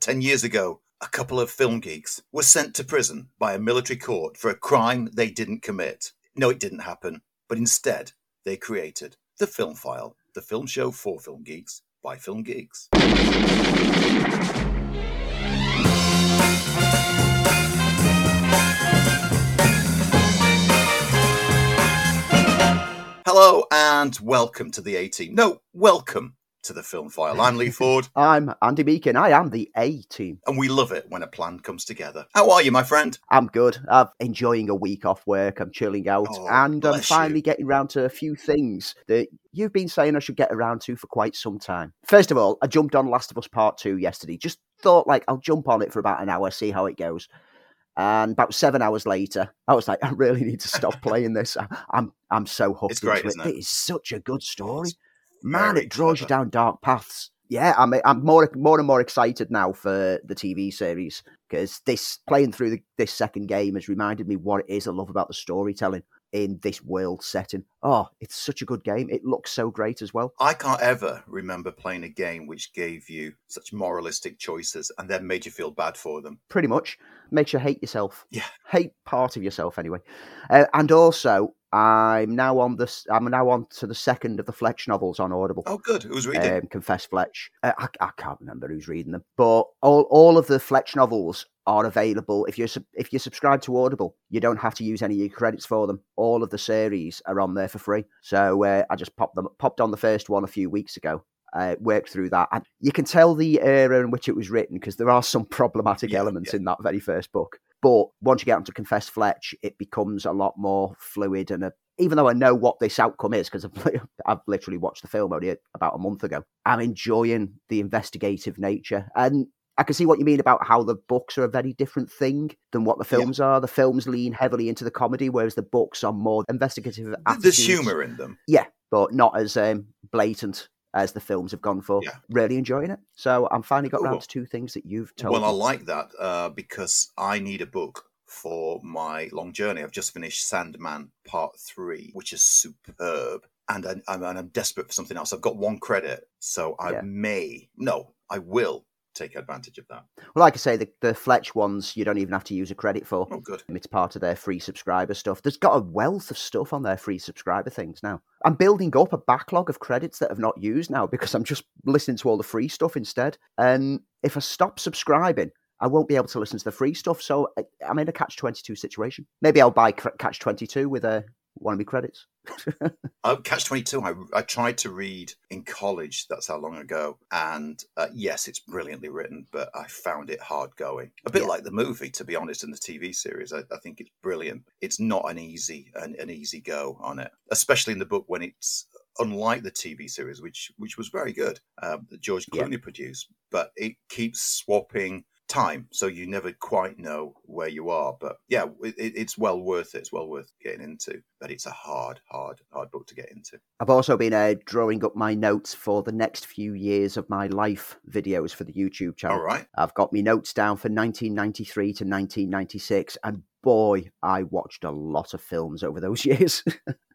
Ten years ago, a couple of film geeks were sent to prison by a military court for a crime they didn't commit. No, it didn't happen, but instead, they created The Film File, the film show for film geeks by film geeks. Hello and welcome to the A Team. No, welcome to the Film File. I'm Lee Ford, I'm Andy Meakin. I am the A team. and we love it when a plan comes together. How are you, my friend? I'm good. I'm enjoying a week off work. I'm chilling out, Oh, and I'm finally you. getting around to a few things that you've been saying I should get around to for quite some time. First of all, I jumped on Last of Us Part Two yesterday. Just thought like I'll jump on it for about an hour, see how it goes. And about seven hours later, I was like, I really need to stop playing this. I'm I'm so hooked. It's great, into isn't it? It is such a good story. It's Man, it draws you down dark paths. Yeah, I'm I'm more more and more excited now for the TV series because this playing through the, this second game has reminded me what it is I love about the storytelling in this world setting. Oh, it's such a good game. It looks so great as well. I can't ever remember playing a game which gave you such moralistic choices and then made you feel bad for them. Pretty much makes you hate yourself. Yeah. hate part of yourself anyway. Uh, and also, I'm now on this. I'm now on to the second of the Fletch novels on Audible. Oh, good. Who's reading? um, Confess Fletch. Uh, I, I can't remember who's reading them, but all, all of the Fletch novels are available. If you're if you subscribe to Audible, you don't have to use any of your credits for them. All of the series are on there for free. So uh, I just popped them popped on the first one a few weeks ago. Uh, worked through that, and you can tell the era in which it was written because there are some problematic Yeah, elements yeah. in that very first book. But once you get onto Confess Fletch, it becomes a lot more fluid and a even though I know what this outcome is, because I've, I've literally watched the film only about a month ago, I'm enjoying the investigative nature. And I can see what you mean about how the books are a very different thing than what the Yeah. films are. The films lean heavily into the comedy, whereas the books are more investigative. There's attitudes. humour in them. Yeah, but not as um, blatant as the films have gone for. Yeah. Really enjoying it. So I'm finally got Cool. round to two things that you've told Well, I like that uh, because I need a book for my long journey. I've just finished Sandman Part 3, which is superb. And I, I'm, and I'm desperate for something else. I've got one credit, so I Yeah. may, no, I will take advantage of that. Well, like I say, the, the Fletch ones you don't even have to use a credit for. Oh, good. It's part of their free subscriber stuff. There's got a wealth of stuff on their free subscriber things now. I'm building up a backlog of credits that I've not used now because I'm just listening to all the free stuff instead. And if I stop subscribing, I won't be able to listen to the free stuff. So I'm in a catch 22 situation. Maybe I'll buy catch 22 with uh, my credits. Uh, Catch 22, I, I tried to read in college, that's how long ago. And uh, yes, it's brilliantly written, but I found it hard going. A bit Yeah. like the movie, to be honest, and the TV series. I, I think it's brilliant. It's not an easy an, an easy go on it, especially in the book when it's unlike the TV series, which which was very good um, that George Yeah. Clooney produced, but it keeps swapping time, so you never quite know where you are. But yeah, it, it- it's well worth it. It's well worth getting into, but it's a hard, hard, hard book to get into. I've also been uh, drawing up my notes for the next few years of my life videos for the YouTube channel. All right. I've got my notes down for 1993 to 1996, and boy, I watched a lot of films over those years.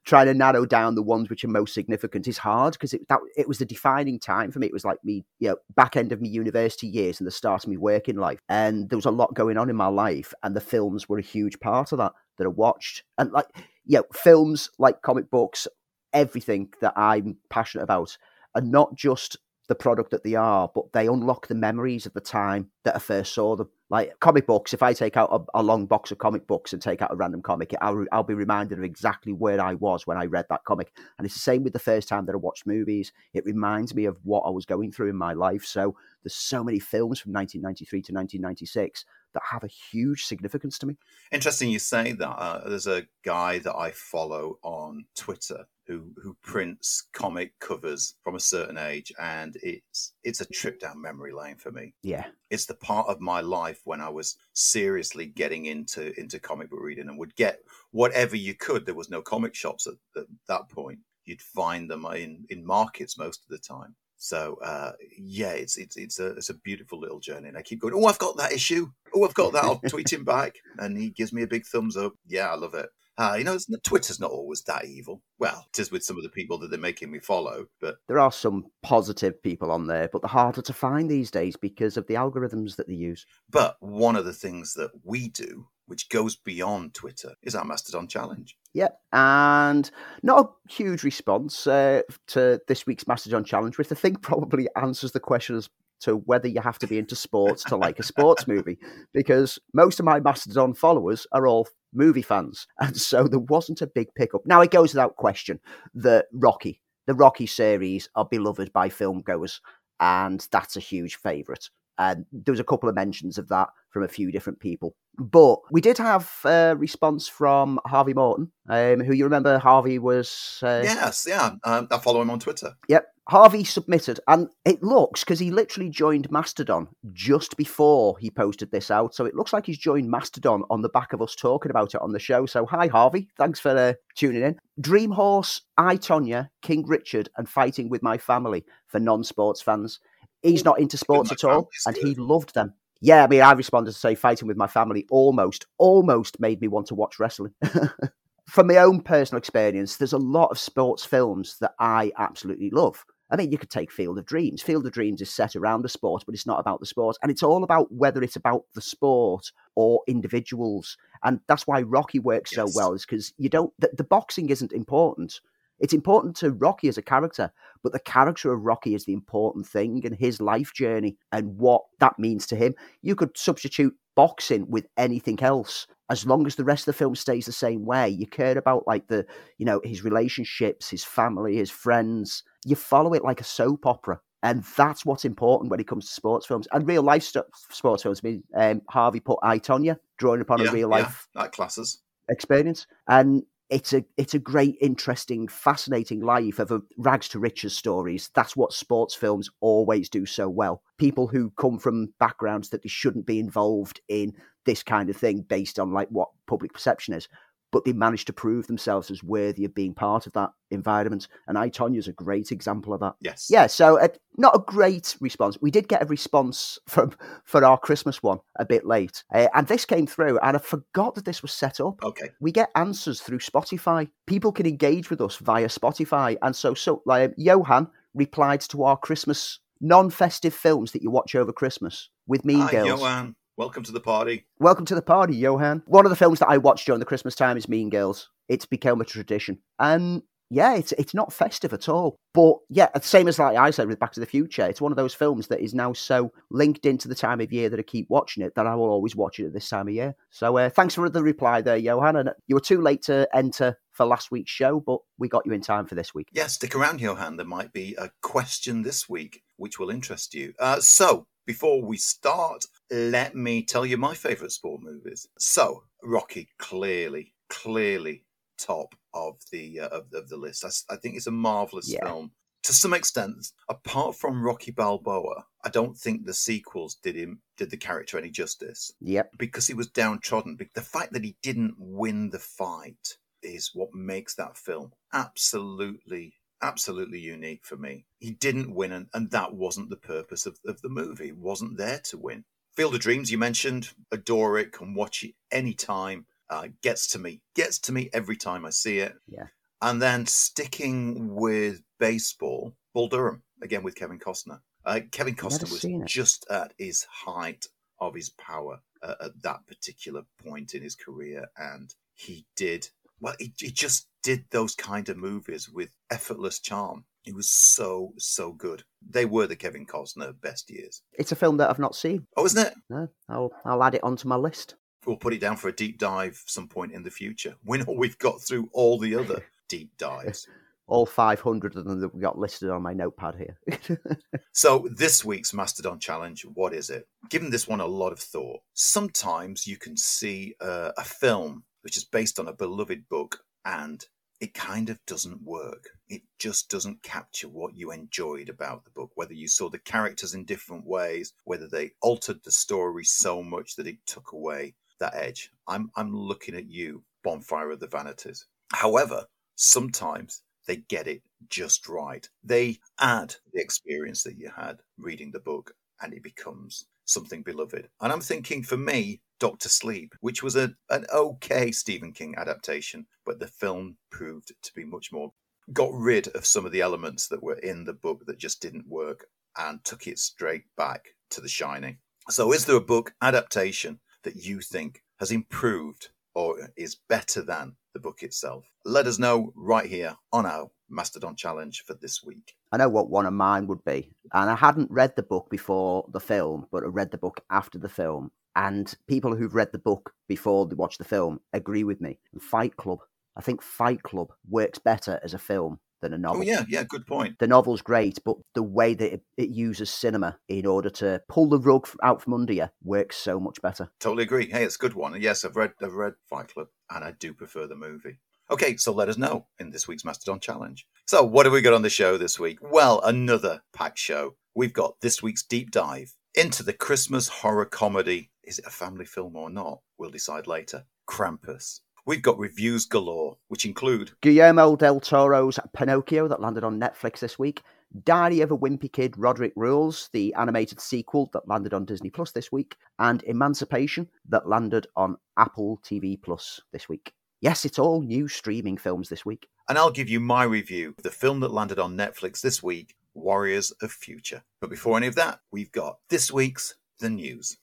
Trying to narrow down the ones which are most significant is hard because it that it was the defining time for me. It was like me, you know, back end of my university years and the start of my working life, and there was a lot going on in my life, and the films were a huge part of that that I watched. And like, you know, films like comic books, everything that I'm passionate about, are not just the product that they are, but they unlock the memories of the time that I first saw them. Like comic books, if I take out a, a long box of comic books and take out a random comic, I'll, I'll be reminded of exactly where I was when I read that comic. And it's the same with the first time that I watched movies. It reminds me of what I was going through in my life. So there's so many films from 1993 to 1996 that have a huge significance to me. Interesting you say that. Uh, there's a guy that I follow on Twitter who who prints comic covers from a certain age, and it's it's a trip down memory lane for me. Yeah. It's the part of my life when I was seriously getting into into comic book reading and would get whatever you could. There was no comic shops at, at that point. You'd find them in in markets most of the time. So uh, yeah, it's it's it's a it's a beautiful little journey, and I keep going. Oh, I've got that issue. Oh, I've got that. I'll tweet him back, and he gives me a big thumbs up. Yeah, I love it. Uh, you know, Twitter's not always that evil. Well, it is with some of the people that they're making me follow, but there are some positive people on there, but they're harder to find these days because of the algorithms that they use. But one of the things that we do, which goes beyond Twitter, is our Mastodon challenge. Yep, and not a huge response uh, to this week's Mastodon challenge, which I think probably answers the question as to whether you have to be into sports to like a sports movie, because most of my Mastodon followers are all movie fans. And so there wasn't a big pickup. Now, it goes without question that Rocky, the Rocky series, are beloved by film goers, and that's a huge favourite. And there was a couple of mentions of that from a few different people. But we did have a response from Harvey Morton, um, who you remember Harvey was. Uh, yes, yeah. Um, I follow him on Twitter. Yep. Harvey submitted, and it looks because he literally joined Mastodon just before he posted this out. So it looks like he's joined Mastodon on the back of us talking about it on the show. So, hi, Harvey. Thanks for uh, tuning in. Dream Horse, I, Tonya, King Richard, and Fighting with My Family for non sports fans. He's not into sports at all, and he loved them. Yeah, I mean, I responded to say Fighting with My Family almost, almost made me want to watch wrestling. From my own personal experience, there's a lot of sports films that I absolutely love I mean, you could take Field of Dreams. Field of Dreams is set around the sport, but it's not about the sport. And it's all about whether it's about the sport or individuals. And that's why Rocky works yes. so well, is because you don't, the, the, boxing isn't important. It's important to Rocky as a character, but the character of Rocky is the important thing and his life journey and what that means to him. You could substitute boxing with anything else as long as the rest of the film stays the same way. You care about like the, you know, his relationships, his family, his friends. You follow it like a soap opera. And that's what's important when it comes to sports films and real life st- sports films. I mean, um, Harvey put I Tonya, drawing upon yeah, a real life yeah, that classes experience, and it's a it's a great, interesting, fascinating life of a rags to riches stories. That's what sports films always do so well. People who come from backgrounds that they shouldn't be involved in this kind of thing based on like what public perception is but they managed to prove themselves as worthy of being part of that environment. And I, Tonya is a great example of that. Yes. Yeah. So uh, not a great response. We did get a response from for our Christmas one a bit late, uh, and this came through, and I forgot that this was set up. Okay. We get answers through Spotify. People can engage with us via Spotify, and so so like Johan replied to our Christmas non-festive films that you watch over Christmas with Mean Hi, Girls. Johan. Welcome to the party. Welcome to the party, Johan. One of the films that I watched during the Christmas time is Mean Girls. It's become a tradition. And yeah, it's it's not festive at all. But yeah, same as like I said with Back to the Future, it's one of those films that is now so linked into the time of year that I keep watching it that I will always watch it at this time of year. So uh, thanks for the reply there, Johan. And you were too late to enter for last week's show, but we got you in time for this week. Yeah, stick around, Johan. There might be a question this week which will interest you. Uh, so before we start, let me tell you my favourite sport movies. So, Rocky, clearly, clearly top of the uh, of, of, the list. I, I, think it's a marvelous yeah. film. To some extent, apart from Rocky Balboa, I don't think the sequels did him did the character any justice. Yep. Because he was downtrodden. The fact that he didn't win the fight is what makes that film absolutely absolutely unique for me. He didn't win, and, and that wasn't the purpose of, of the movie. It wasn't there to win. Field of Dreams, you mentioned, adore it, can watch it anytime. Uh, gets to me, gets to me every time I see it. Yeah. And then sticking with baseball, Bull Durham, again with Kevin Costner. Uh, Kevin Costner was just at his height of his power uh, at that particular point in his career, and he did well. He, he just did those kind of movies with effortless charm. It was so so good. They were the Kevin Costner best years. It's a film that I've not seen. Oh, isn't it? No, I'll I'll add it onto my list. We'll put it down for a deep dive some point in the future when we've got through all the other deep dives. all 500 of them that we got listed on my notepad here. so, this week's Mastodon Challenge, what is it? Given this one a lot of thought, sometimes you can see uh, a film which is based on a beloved book and it kind of doesn't work. It just doesn't capture what you enjoyed about the book, whether you saw the characters in different ways, whether they altered the story so much that it took away that edge. I'm I'm looking at you, Bonfire of the Vanities. However, sometimes they get it just right. They add the experience that you had reading the book and it becomes something beloved. And I'm thinking for me, Doctor Sleep, which was a, an okay Stephen King adaptation, but the film proved to be much more. Got rid of some of the elements that were in the book that just didn't work and took it straight back to The Shining. So, is there a book adaptation that you think has improved or is better than the book itself? Let us know right here on our Mastodon challenge for this week. I know what one of mine would be. And I hadn't read the book before the film, but I read the book after the film. And people who've read the book before they watch the film agree with me. Fight Club. I think Fight Club works better as a film than a oh, novel. Oh, yeah, yeah, good point. The novel's great, but the way that it, it uses cinema in order to pull the rug out from under you works so much better. Totally agree. Hey, it's a good one. Yes, I've read I've read Fight Club and I do prefer the movie. Okay, so let us know in this week's Mastodon Challenge. So, what have we got on the show this week? Well, another packed show. We've got this week's deep dive into the Christmas horror comedy. Is it a family film or not? We'll decide later. Krampus. We've got reviews galore, which include Guillermo del Toro's Pinocchio that landed on Netflix this week, Diary of a Wimpy Kid, Rodrick Rules, the animated sequel that landed on Disney Plus this week, and Emancipation that landed on Apple TV Plus this week. Yes, it's all new streaming films this week. And I'll give you my review of the film that landed on Netflix this week, Warriors of Future. But before any of that, we've got this week's The News.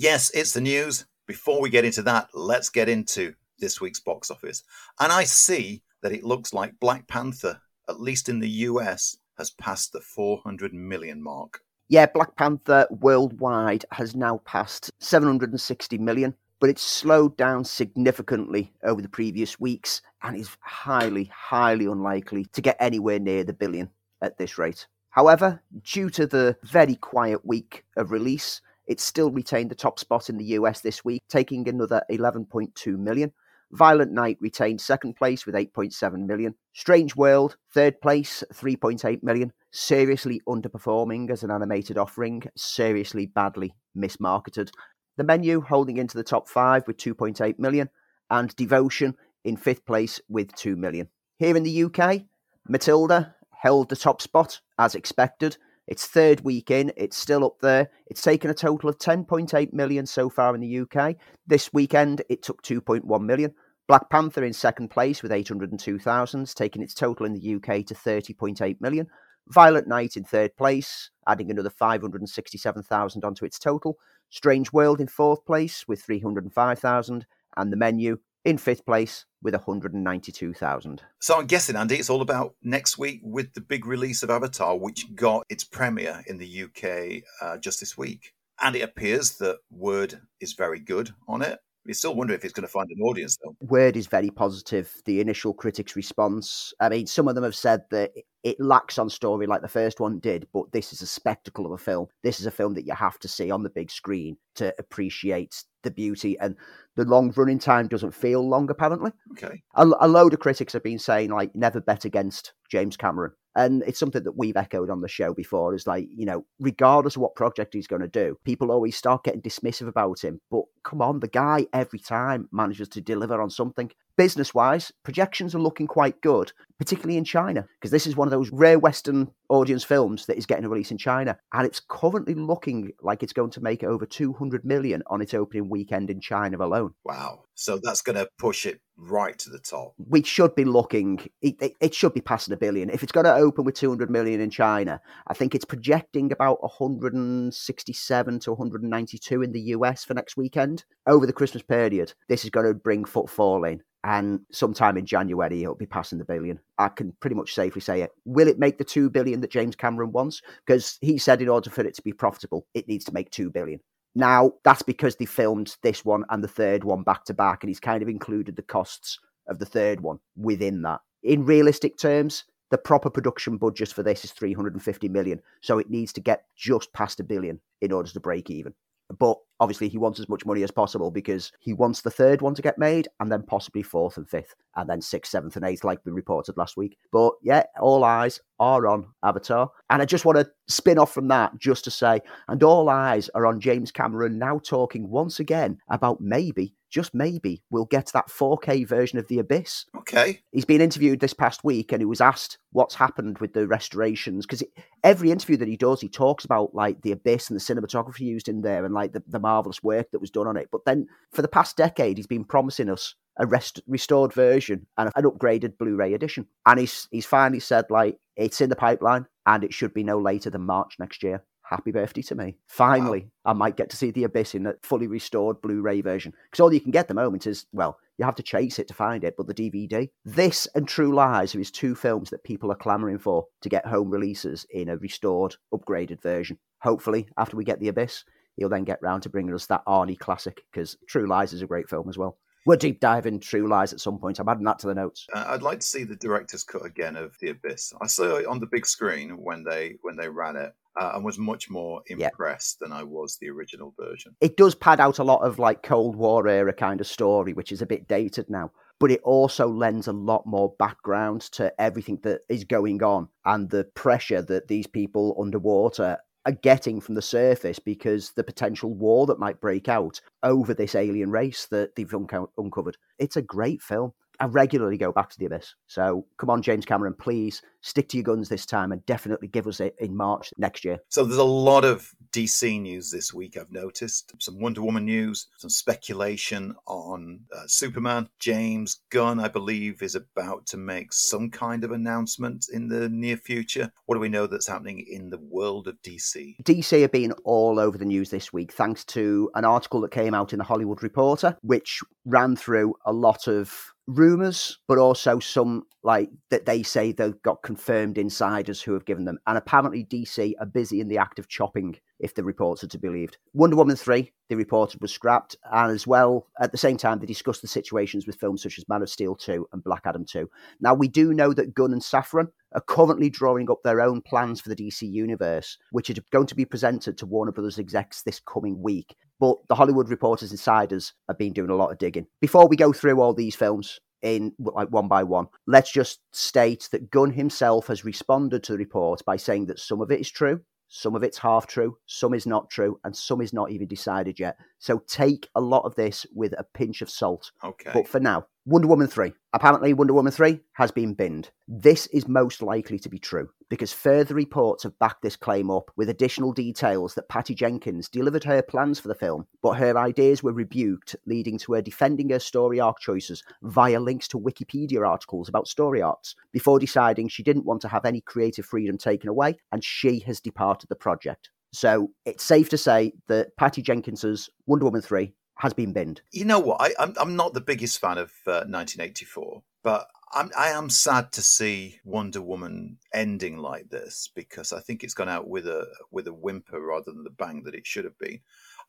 Yes, it's the news. Before we get into that, let's get into this week's box office. And I see that it looks like Black Panther, at least in the US, has passed the 400 million mark. Yeah, Black Panther worldwide has now passed 760 million, but it's slowed down significantly over the previous weeks and is highly, highly unlikely to get anywhere near the billion at this rate. However, due to the very quiet week of release, it still retained the top spot in the US this week, taking another 11.2 million. Violent Night retained second place with 8.7 million. Strange World, third place, 3.8 million. Seriously underperforming as an animated offering, seriously badly mismarketed. The menu holding into the top five with 2.8 million, and Devotion in fifth place with 2 million. Here in the UK, Matilda held the top spot as expected its third week in, it's still up there. It's taken a total of 10.8 million so far in the UK. This weekend, it took 2.1 million. Black Panther in second place with 802,000, taking its total in the UK to 30.8 million. Violent Night in third place, adding another 567,000 onto its total. Strange World in fourth place with 305,000. And The Menu in fifth place with 192,000. So I'm guessing, Andy, it's all about next week with the big release of Avatar, which got its premiere in the UK uh, just this week. And it appears that word is very good on it. We still wonder if it's going to find an audience, though. Word is very positive. The initial critics' response, I mean, some of them have said that it lacks on story like the first one did, but this is a spectacle of a film. This is a film that you have to see on the big screen to appreciate the beauty. And the long running time doesn't feel long, apparently. Okay. A, a load of critics have been saying, like, never bet against James Cameron. And it's something that we've echoed on the show before is like, you know, regardless of what project he's going to do, people always start getting dismissive about him. But come on, the guy every time manages to deliver on something. Business wise, projections are looking quite good, particularly in China, because this is one of those rare Western audience films that is getting a release in China. And it's currently looking like it's going to make over 200 million on its opening weekend in China alone. Wow. So that's going to push it right to the top. We should be looking, it, it, it, should be passing a billion. If it's going to open with 200 million in China, I think it's projecting about 167 to 192 in the US for next weekend. Over the Christmas period, this is going to bring footfall in. And sometime in January, it'll be passing the billion. I can pretty much safely say it. Will it make the 2 billion that James Cameron wants? Because he said in order for it to be profitable, it needs to make 2 billion. Now, that's because they filmed this one and the third one back to back, and he's kind of included the costs of the third one within that. In realistic terms, the proper production budget for this is 350 million, so it needs to get just past a billion in order to break even. But obviously he wants as much money as possible because he wants the third one to get made and then possibly fourth and fifth and then sixth, seventh, and eighth, like we reported last week. But yeah, all eyes are on Avatar. And I just want to spin off from that just to say, and all eyes are on James Cameron now talking once again about maybe just maybe we'll get that 4K version of The Abyss. Okay. He's been interviewed this past week and he was asked what's happened with the restorations because every interview that he does, he talks about like The Abyss and the cinematography used in there and like the, the marvelous work that was done on it. But then for the past decade, he's been promising us a rest, restored version and an upgraded Blu-ray edition. And he's he's finally said like it's in the pipeline and it should be no later than March next year happy birthday to me. Finally, wow. I might get to see The Abyss in a fully restored Blu ray version. Because all you can get at the moment is, well, you have to chase it to find it, but the DVD. This and True Lies are his two films that people are clamouring for to get home releases in a restored, upgraded version. Hopefully, after we get The Abyss, he'll then get round to bringing us that Arnie classic, because True Lies is a great film as well We're deep diving True Lies at some point. I'm adding that to the notes. Uh, I'd like to see the director's cut again of The Abyss. I saw it on the big screen when they when they ran it. Uh, and was much more impressed yeah. than I was the original version. It does pad out a lot of like Cold War era kind of story, which is a bit dated now but it also lends a lot more background to everything that is going on and the pressure that these people underwater are getting from the surface because the potential war that might break out over this alien race that they've uncovered. It's a great film. I regularly go back to the abyss. So come on, James Cameron, please stick to your guns this time and definitely give us it in March next year. So there's a lot of DC news this week, I've noticed. Some Wonder Woman news, some speculation on uh, Superman. James Gunn, I believe, is about to make some kind of announcement in the near future. What do we know that's happening in the world of DC? DC have been all over the news this week thanks to an article that came out in the Hollywood Reporter, which ran through a lot of rumors, but also some like that they say they've got confirmed insiders who have given them. And apparently, DC are busy in the act of chopping, if the reports are to be believed. Wonder Woman 3, they reported, was scrapped. And as well, at the same time, they discussed the situations with films such as Man of Steel 2 and Black Adam 2. Now, we do know that Gunn and Safran are currently drawing up their own plans for the DC universe, which are going to be presented to Warner Brothers execs this coming week. But the Hollywood Reporters insiders have been doing a lot of digging. Before we go through all these films, in like one by one. Let's just state that Gunn himself has responded to the report by saying that some of it is true, some of it's half true, some is not true, and some is not even decided yet. So take a lot of this with a pinch of salt. Okay. But for now, Wonder Woman 3. Apparently, Wonder Woman 3 has been binned. This is most likely to be true because further reports have backed this claim up with additional details that Patty Jenkins delivered her plans for the film, but her ideas were rebuked, leading to her defending her story arc choices via links to Wikipedia articles about story arcs, before deciding she didn't want to have any creative freedom taken away and she has departed the project. So it's safe to say that Patty Jenkins's Wonder Woman 3 has been binned. You know what? I, am I'm, I'm not the biggest fan of uh, 1984, but I'm, I am sad to see Wonder Woman ending like this because I think it's gone out with a with a whimper rather than the bang that it should have been.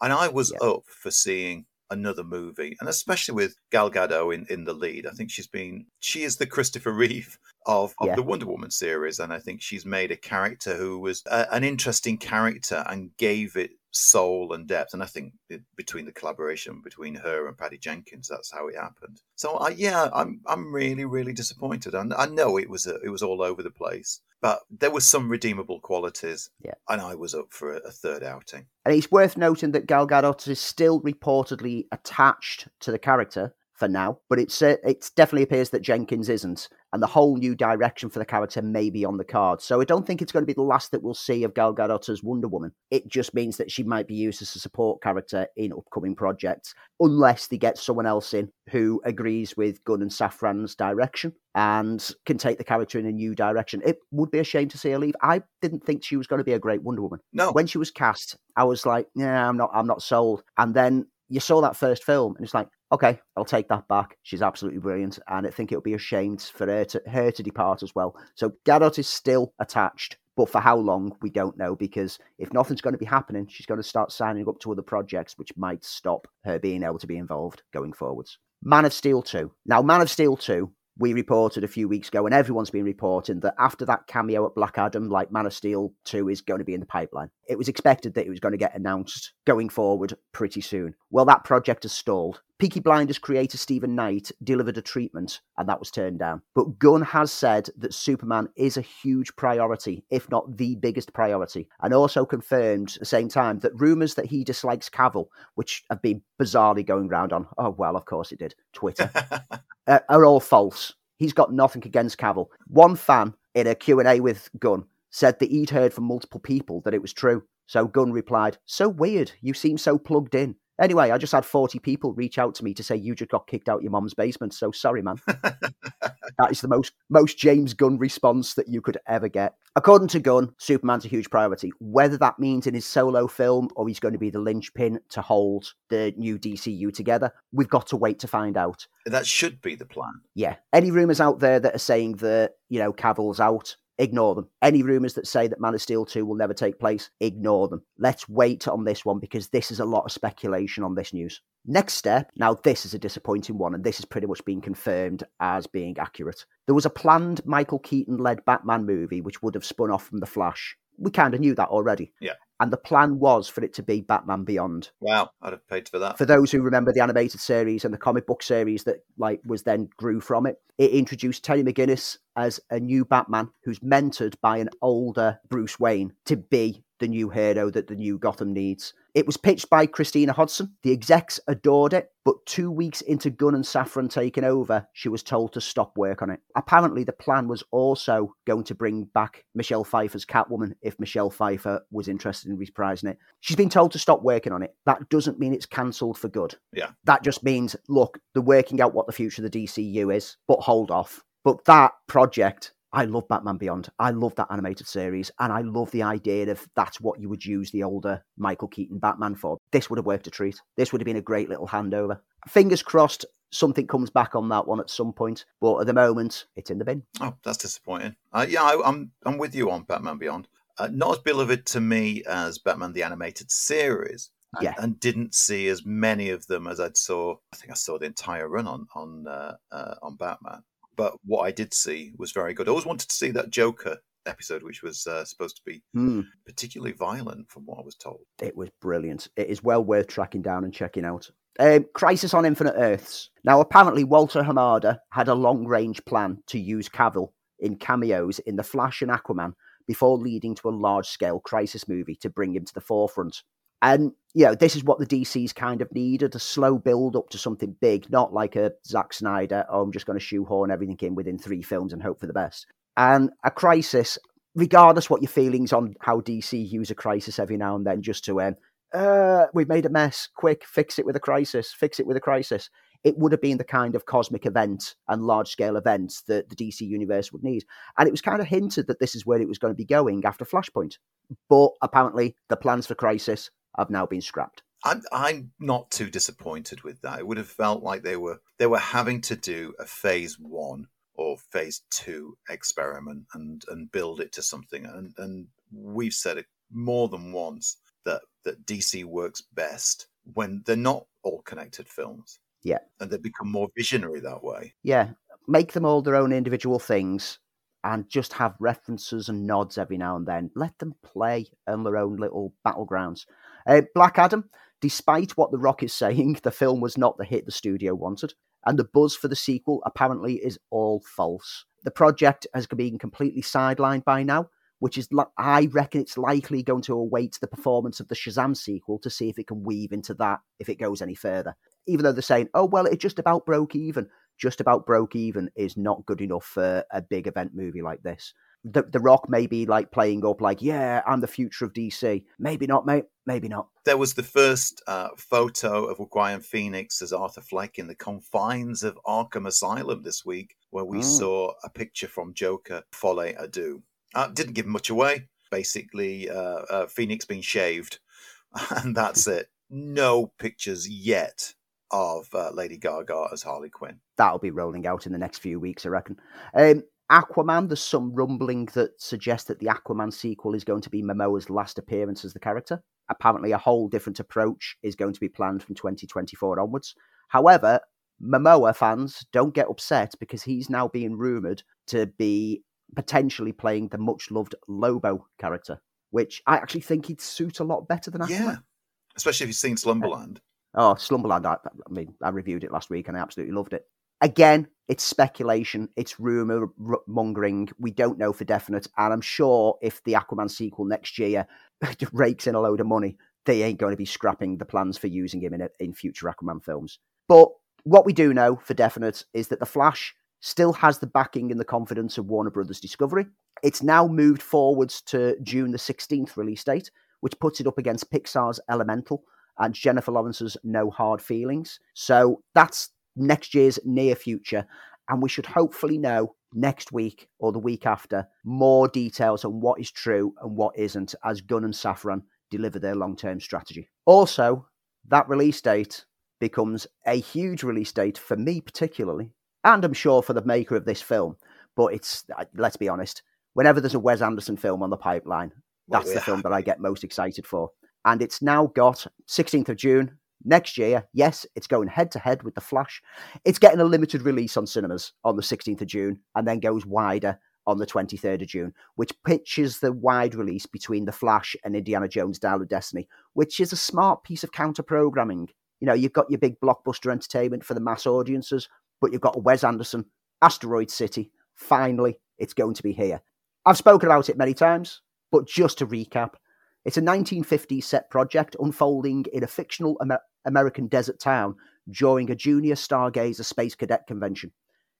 And I was yeah. up for seeing another movie, and especially with Gal Gadot in, in the lead. I think she's been she is the Christopher Reeve of, of yeah. the Wonder Woman series, and I think she's made a character who was a, an interesting character and gave it soul and depth. And I think between the collaboration between her and Patty Jenkins, that's how it happened. So I, yeah, I'm I'm really really disappointed. And I know it was a, it was all over the place, but there were some redeemable qualities. Yeah, and I was up for a, a third outing. And it's worth noting that Gal Gadot is still reportedly attached to the character for now, but it's uh, it definitely appears that Jenkins isn't and the whole new direction for the character may be on the card. So I don't think it's going to be the last that we'll see of Gal Gadot as Wonder Woman. It just means that she might be used as a support character in upcoming projects, unless they get someone else in who agrees with Gunn and Safran's direction and can take the character in a new direction. It would be a shame to see her leave. I didn't think she was going to be a great Wonder Woman. No. When she was cast, I was like, yeah, I'm not I'm not sold. And then you saw that first film and it's like, okay, I'll take that back. She's absolutely brilliant, and I think it would be a shame for her to her to depart as well. So Gadot is still attached, but for how long we don't know because if nothing's going to be happening, she's going to start signing up to other projects, which might stop her being able to be involved going forwards. Man of Steel 2. Now, Man of Steel 2 we reported a few weeks ago, and everyone's been reporting that after that cameo at Black Adam, like Man of Steel 2 is going to be in the pipeline. It was expected that it was going to get announced going forward pretty soon. Well, that project has stalled. Peaky Blinders creator Steven Knight delivered a treatment and that was turned down. But Gunn has said that Superman is a huge priority, if not the biggest priority, and also confirmed at the same time that rumours that he dislikes Cavill, which have been bizarrely going round on, oh, well, of course it did, Twitter, uh, are all false. He's got nothing against Cavill. One fan in a Q&A with Gunn said that he'd heard from multiple people that it was true. So Gunn replied, So weird. You seem so plugged in. Anyway, I just had 40 people reach out to me to say you just got kicked out your mom's basement. So sorry, man. that is the most most James Gunn response that you could ever get. According to Gunn, Superman's a huge priority. Whether that means in his solo film or he's going to be the linchpin to hold the new DCU together, we've got to wait to find out. That should be the plan. Yeah. Any rumors out there that are saying that, you know, Cavill's out, ignore them. Any rumours that say that Man of Steel 2 will never take place, ignore them. Let's wait on this one because this is a lot of speculation on this news. Next step, now this is a disappointing one, and this has pretty much been confirmed as being accurate. There was a planned Michael Keaton led Batman movie which would have spun off from The Flash. We kind of knew that already. Yeah. And the plan was for it to be Batman Beyond. Wow, I'd have paid for that. For those who remember the animated series and the comic book series that like was then grew from it, it introduced Terry McGinnis as a new Batman who's mentored by an older Bruce Wayne to be the new hero that the new Gotham needs. It was pitched by Christina Hodson. The execs adored it, but two weeks into Gunn and Safran taking over, she was told to stop work on it. Apparently, the plan was also going to bring back Michelle Pfeiffer's Catwoman if Michelle Pfeiffer was interested in reprising it. She's been told to stop working on it. That doesn't mean it's cancelled for good. Yeah. That just means, look, they're working out what the future of the DCU is, but hold off. But that project I love Batman Beyond. I love that animated series, and I love the idea of that's what you would use the older Michael Keaton Batman for. This would have worked a treat. This would have been a great little handover. Fingers crossed something comes back on that one at some point, but at the moment, it's in the bin. Oh, that's disappointing. Uh, yeah, I, am I'm, I'm with you on Batman Beyond. Uh, not as beloved to me as Batman the Animated Series. And, Yeah. and didn't see as many of them as I'd saw. I think I saw the entire run on on uh, uh, on Batman. But what I did see was very good. I always wanted to see that Joker episode, which was uh, supposed to be Hmm. particularly violent, from what I was told. It was brilliant. It is well worth tracking down and checking out. Um, Crisis on Infinite Earths. Now, apparently, Walter Hamada had a long range plan to use Cavill in cameos in The Flash and Aquaman before leading to a large scale Crisis movie to bring him to the forefront. And, you know, this is what the DC's kind of needed a slow build up to something big, not like a Zack Snyder, oh, I'm just going to shoehorn everything in within three films and hope for the best. And a crisis, regardless what your feelings on how DC use a crisis every now and then just to um, uh, we've made a mess. Quick, fix it with a crisis. Fix it with a crisis. It would have been the kind of cosmic event and large scale events that the DC universe would need. And it was kind of hinted that this is where it was going to be going after Flashpoint. But apparently, the plans for Crisis have now been scrapped. I'm I'm not too disappointed with that. It would have felt like they were they were having to do a phase one or phase two experiment and and build it to something. And and we've said it more than once that that DC works best when they're not all connected films. Yeah. And they become more visionary that way. Yeah, make them all their own individual things and just have references and nods every now and then. Let them play on their own little battlegrounds. Uh, Black Adam, despite what The Rock is saying, the film was not the hit the studio wanted, and the buzz for the sequel apparently is all false. The project has been completely sidelined by now, which is, I reckon, it's likely going to await the performance of the Shazam sequel to see if it can weave into that if it goes any further. Even though they're saying, oh, well, it just about broke even. Just about broke even is not good enough for a big event movie like this. The, the Rock may be like playing up, like, yeah, I'm the future of DC. Maybe not, mate. Maybe not. There was the first uh, photo of Joaquin Phoenix as Arthur Fleck in the confines of Arkham Asylum this week, where we Mm. saw a picture from Joker, Folie à Deux. Uh, didn't give much away. Basically, uh, uh, Phoenix being shaved, and that's it. No pictures yet of uh, Lady Gaga as Harley Quinn. That'll be rolling out in the next few weeks, I reckon. Um, Aquaman, there's some rumbling that suggests that the Aquaman sequel is going to be Momoa's last appearance as the character. Apparently, a whole different approach is going to be planned from 2024 onwards. However, Momoa fans don't get upset because he's now being rumored to be potentially playing the much loved Lobo character, which I actually think he'd suit a lot better than Aquaman. Yeah, especially if you've seen Slumberland. Oh, Slumberland! I, I mean, I reviewed it last week and I absolutely loved it. Again, it's speculation, it's rumor mongering. We don't know for definite, and I'm sure if the Aquaman sequel next year rakes in a load of money, they ain't going to be scrapping the plans for using him in a, in future Aquaman films. But what we do know for definite is that the Flash still has the backing and the confidence of Warner Brothers Discovery. It's now moved forwards to June the 16th release date, which puts it up against Pixar's Elemental and Jennifer Lawrence's No Hard Feelings. So that's next year's near future. And we should hopefully know next week or the week after more details on what is true and what isn't as Gunn and Safran deliver their long term strategy. Also, that release date becomes a huge release date for me, particularly, and I'm sure for the maker of this film. But it's, let's be honest, whenever there's a Wes Anderson film on the pipeline, that's well, the film that I get most excited for. And it's now got 16th of June, next year, yes, it's going head to head with The Flash. It's getting a limited release on cinemas on the 16th of June and then goes wider on the 23rd of June, which pitches the wide release between The Flash and Indiana Jones Dial of Destiny, which is a smart piece of counter programming. You know, you've got your big blockbuster entertainment for the mass audiences, but you've got Wes Anderson, Asteroid City. Finally, it's going to be here. I've spoken about it many times, but just to recap, it's a 1950s set project unfolding in a fictional Amer- American desert town during a junior stargazer space cadet convention.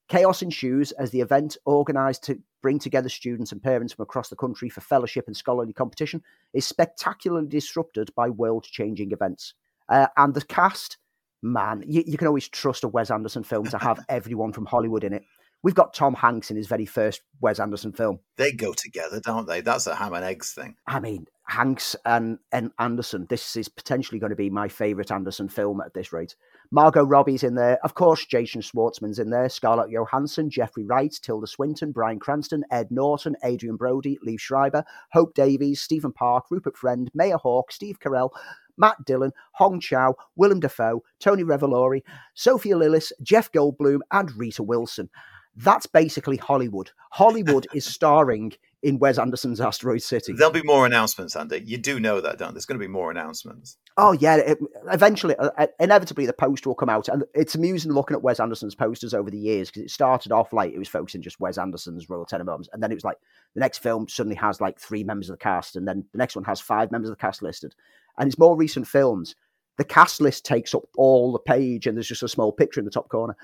Chaos ensues as the event, organised to bring together students and parents from across the country for fellowship and scholarly competition, is spectacularly disrupted by world changing events. Uh, and the cast, man, you, you, can always trust a Wes Anderson film to have everyone from Hollywood in it. We've got Tom Hanks in his very first Wes Anderson film. They go together, don't they? That's a ham and eggs thing. I mean, Hanks and, and Anderson. This is potentially going to be my favourite Anderson film at this rate. Margot Robbie's in there. Of course, Jason Schwartzman's in there. Scarlett Johansson, Jeffrey Wright, Tilda Swinton, Bryan Cranston, Ed Norton, Adrien Brody, Liev Schreiber, Hope Davis, Stephen Park, Rupert Friend, Maya Hawke, Steve Carell, Matt Dillon, Hong Chau, Willem Dafoe, Tony Revolori, Sophia Lillis, Jeff Goldblum, and Rita Wilson. That's basically Hollywood. Hollywood is starring in Wes Anderson's Asteroid City. There'll be more announcements, Andy. You do know that, don't? There's going to be more announcements. Oh yeah, it, eventually, uh, uh, inevitably, the poster will come out, and it's amusing looking at Wes Anderson's posters over the years because it started off like it was focusing just Wes Anderson's Royal Tenenbaums, and then it was like the next film suddenly has like three members of the cast, and then the next one has five members of the cast listed, and it's more recent films. The cast list takes up all the page, and there's just a small picture in the top corner.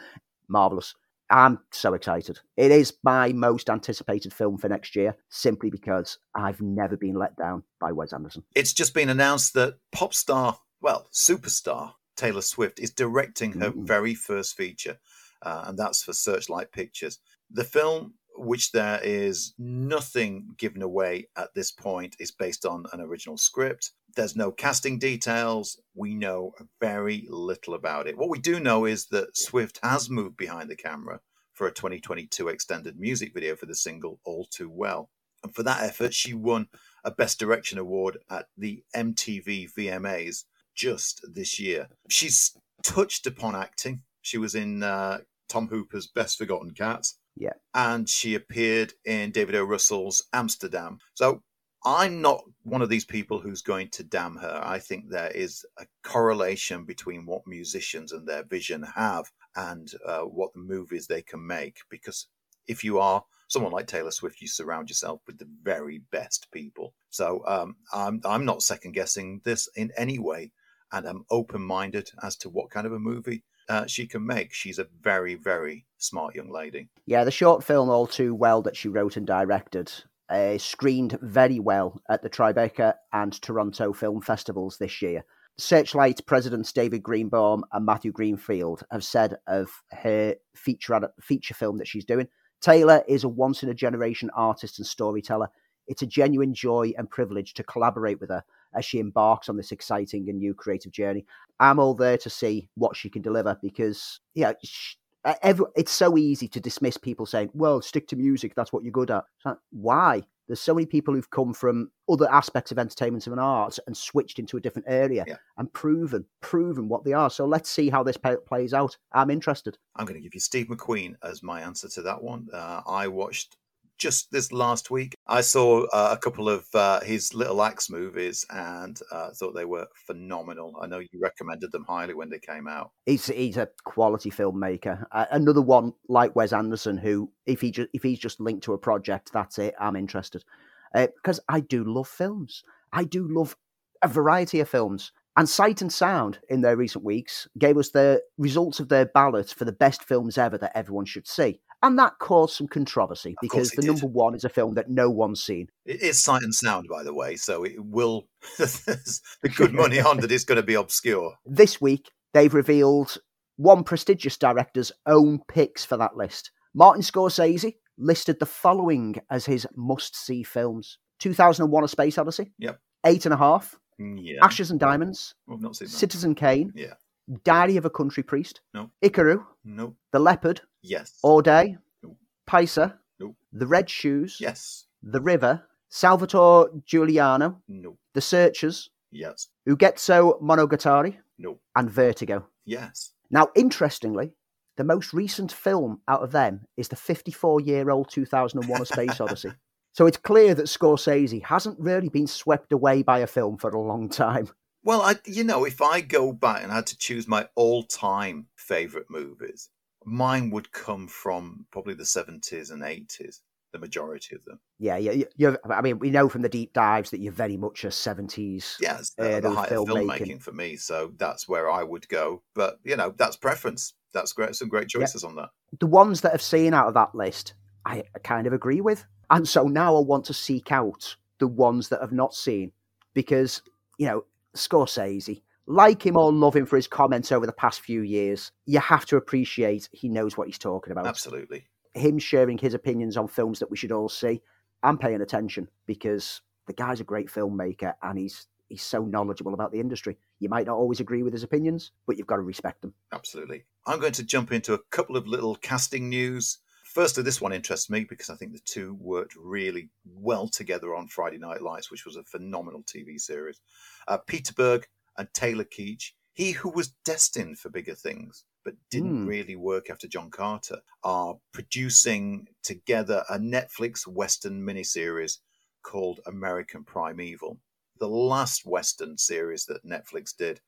Marvelous. I'm so excited. It is my most anticipated film for next year, simply because I've never been let down by Wes Anderson. It's just been announced that pop star, well, superstar Taylor Swift is directing her mm. very first feature, uh, and that's for Searchlight Pictures. The film, which there is nothing given away at this point, is based on an original script. There's no casting details. We know very little about it. What we do know is that Swift has moved behind the camera for a 2022 extended music video for the single All Too Well. And for that effort, she won a Best Direction award at the MTV VMAs just this year. She's touched upon acting. She was in uh, Tom Hooper's Best Forgotten Cat. Yeah. And she appeared in David O. Russell's Amsterdam. So I'm not one of these people who's going to damn her. I think there is a correlation between what musicians and their vision have and uh, what the movies they can make. Because if you are someone like Taylor Swift, you surround yourself with the very best people. So um, I'm I'm not second guessing this in any way, and I'm open minded as to what kind of a movie uh, she can make. She's a very very smart young lady. Yeah, the short film All Too Well that she wrote and directed uh, screened very well at the Tribeca and Toronto film festivals this year. Searchlight presidents David Greenbaum and Matthew Greenfield have said of her feature feature film that she's doing, Taylor is a once in a generation artist and storyteller. It's a genuine joy and privilege to collaborate with her as she embarks on this exciting and new creative journey. I'm all there to see what she can deliver because, yeah, every, it's so easy to dismiss people saying, well, stick to music, that's what you're good at. Like, why? There's so many people who've come from other aspects of entertainment and arts and switched into a different area Yeah. and proven, proven what they are. So let's see how this plays out. I'm interested. I'm going to give you Steve McQueen as my answer to that one. Uh, I watched just this last week. I saw uh, a couple of uh, his Little Axe movies and uh, thought they were phenomenal. I know you recommended them highly when they came out. He's he's a quality filmmaker. Uh, another one like Wes Anderson, who if he just if he's just linked to a project, that's it. I'm interested because I do love films. I do love a variety of films. And Sight and Sound in their recent weeks gave us the results of their ballot for the best films ever that everyone should see. And that caused some controversy because the did. number one is a film that no one's seen. It is sight and sound, by the way, so it will. the good money on that it's going to be obscure. This week, they've revealed one prestigious director's own picks for that list. Martin Scorsese listed the following as his must see films 2001 A Space Odyssey. Yep. Eight and a Half. Mm, Yeah, Ashes and Diamonds. I've not seen that. Citizen Kane. Yeah. Diary of a Country Priest. No. Ikiru. No. The Leopard. Yes. All Day. No. No. The Red Shoes. Yes. The River. Salvatore Giuliano. No. The Searchers. Yes. Ugetsu Monogatari. No. And Vertigo. Yes. Now, interestingly, the most recent film out of them is the 54 year old 2001 A Space Odyssey. So it's clear that Scorsese hasn't really been swept away by a film for a long time. Well, I, you know, if I go back and had to choose my all-time favorite movies, mine would come from probably the seventies and eighties. The majority of them. Yeah, yeah, you- you're, I mean, we know from the deep dives that you're very much a 70s. Yeah, it's Uh, the, height of filmmaking. filmmaking for me. So that's where I would go. But you know, that's preference. That's great. Some great Yeah. choices on that. The ones that I've seen out of that list, I kind of agree with. And so now I want to seek out the ones that I've not seen because, you know, Scorsese, like him or love him for his comments over the past few years, you have to appreciate he knows what he's talking about. Absolutely. him sharing his opinions on films that we should all see, I'm paying attention because the guy's a great filmmaker and he's he's so knowledgeable about the industry. You might not always agree with his opinions, but you've got to respect them. Absolutely. I'm going to jump into a couple of little casting news. Firstly, this one interests me because I think the two worked really well together on Friday Night Lights, which was a phenomenal TV series. Uh, Peter Berg and Taylor Kitsch, he who was destined for bigger things but didn't Hmm. really work after John Carter, are producing together a Netflix Western miniseries called American Primeval. The last Western series that Netflix did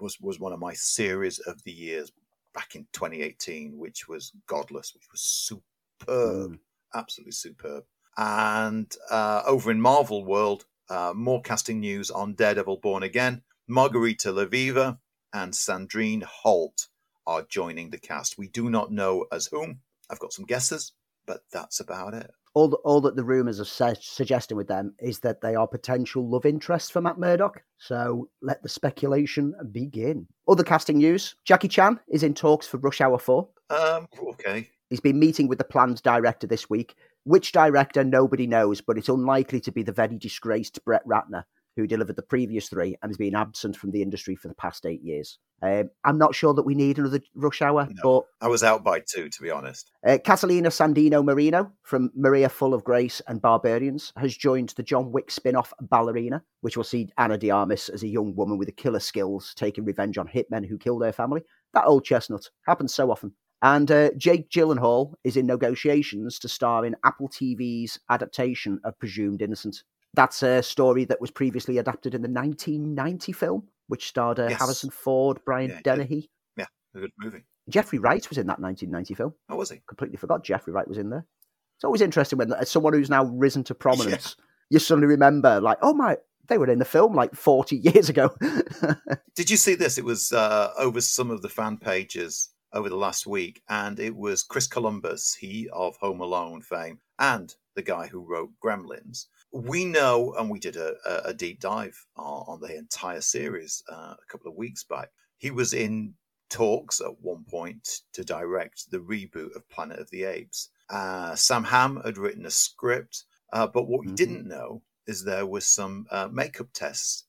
was, was one of my series of the years back in 2018, which was Godless, which was superb, Mm. absolutely superb. And uh, over in Marvel World, uh, more casting news on Daredevil Born Again. Margarita Levieva and Sandrine Holt are joining the cast. We do not know as whom. I've got some guesses, but that's about it. All, the, all that the rumours are su- suggesting with them is that they are potential love interests for Matt Murdock. So let the speculation begin. Other casting news Jackie Chan is in talks for Rush Hour 4. Um, okay. He's been meeting with the planned director this week. Which director, nobody knows, but it's unlikely to be the very disgraced Brett Ratner, who delivered the previous three and has been absent from the industry for the past eight years. Um, I'm not sure that we need another Rush Hour, No. I was out by two, to be honest. uh, Catalina Sandino Moreno from Maria Full of Grace and Barbarians has joined the John Wick spin off Ballerina, which will see Ana de Armas as a young woman with the killer skills taking revenge on hitmen who killed her family. That old chestnut happens so often. And uh, Jake Gyllenhaal is in negotiations to star in Apple TV's adaptation of Presumed Innocent. That's a story that was previously adapted in the 1990 film, which starred uh, Yes. Harrison Ford, Brian Dennehy. Yeah, A good movie. Jeffrey Wright was in that 1990 film. How was he? Completely forgot Jeffrey Wright was in there. It's always interesting when, as someone who's now risen to prominence, you suddenly remember, like, oh my, they were in the film like 40 years ago. Did you see this? It was uh, over some of the fan pages over the last week, and it was Chris Columbus, he of Home Alone fame, and the guy who wrote Gremlins. We know, and we did a, a- deep dive on, the entire series uh, a couple of weeks back. He was in talks at one point to direct the reboot of Planet of the Apes. Uh, Sam Hamm had written a script, uh, but what we Mhm. didn't know is there was some uh, makeup tests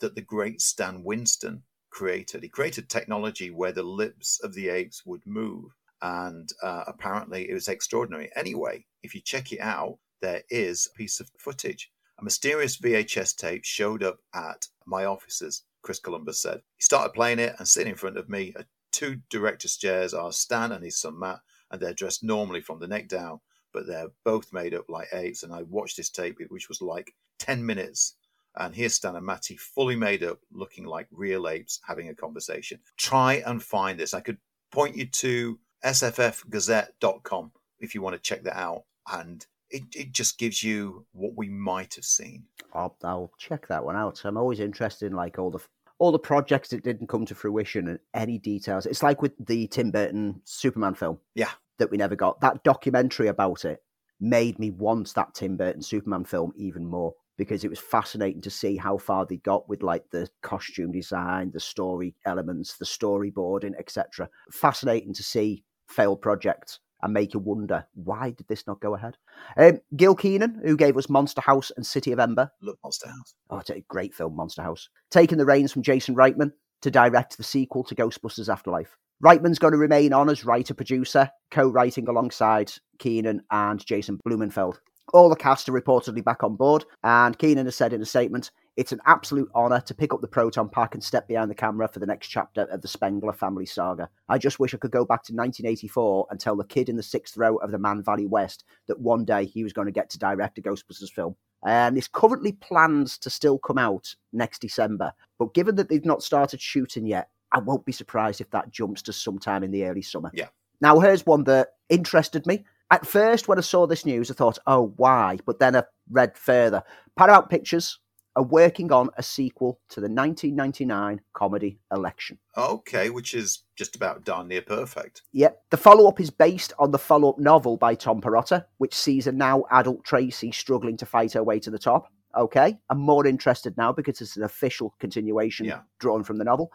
that the great Stan Winston created. He created technology where the lips of the apes would move, and uh, apparently it was extraordinary. Anyway, if you check it out, there is a piece of footage. A mysterious VHS tape showed up at my offices, Chris Columbus said. He started playing it, and sitting in front of me are two director's chairs are Stan and his son Matt, and they're dressed normally from the neck down, but they're both made up like apes. And I watched this tape, which was like 10 minutes. And here's Stan and Matty fully made up, looking like real apes having a conversation. Try and find this. I could point you to sffgazette.com if you want to check that out. And it, it just gives you what we might have seen. I'll, I'll check that one out. I'm always interested in like all the all the projects that didn't come to fruition and any details. It's like with the Tim Burton Superman film. Yeah. That we never got. That documentary about it made me want that Tim Burton Superman film even more because it was fascinating to see how far they got with like the costume design, the story elements, the storyboarding, etc. Fascinating to see failed projects and make you wonder why did this not go ahead? Um, Gil Kenan, who gave us Monster House and City of Ember. Look, Monster House. Oh, it's a great film, Monster House. Taking the reins from Jason Reitman to direct the sequel to Ghostbusters Afterlife. Reitman's going to remain on as writer producer, co writing alongside Kenan and Jason Blumenfeld. All the cast are reportedly back on board, and Kenan has said in a statement, It's an absolute honour to pick up the proton pack and step behind the camera for the next chapter of the Spengler family saga. I just wish I could go back to 1984 and tell the kid in the sixth row of the Mann Valley West that one day he was going to get to direct a Ghostbusters film. And it's currently plans to still come out next December, but given that they've not started shooting yet, I won't be surprised if that jumps to sometime in the early summer. Yeah. Now, here's one that interested me. At first, when I saw this news, I thought, oh, why? But then I read further. Paramount Pictures are working on a sequel to the 1999 comedy Election. Okay, which is just about darn near perfect. Yep. The follow up is based on the follow up novel by Tom Perrotta, which sees a now adult Tracy struggling to fight her way to the top. Okay. I'm more interested now because it's an official continuation Yeah. drawn from the novel.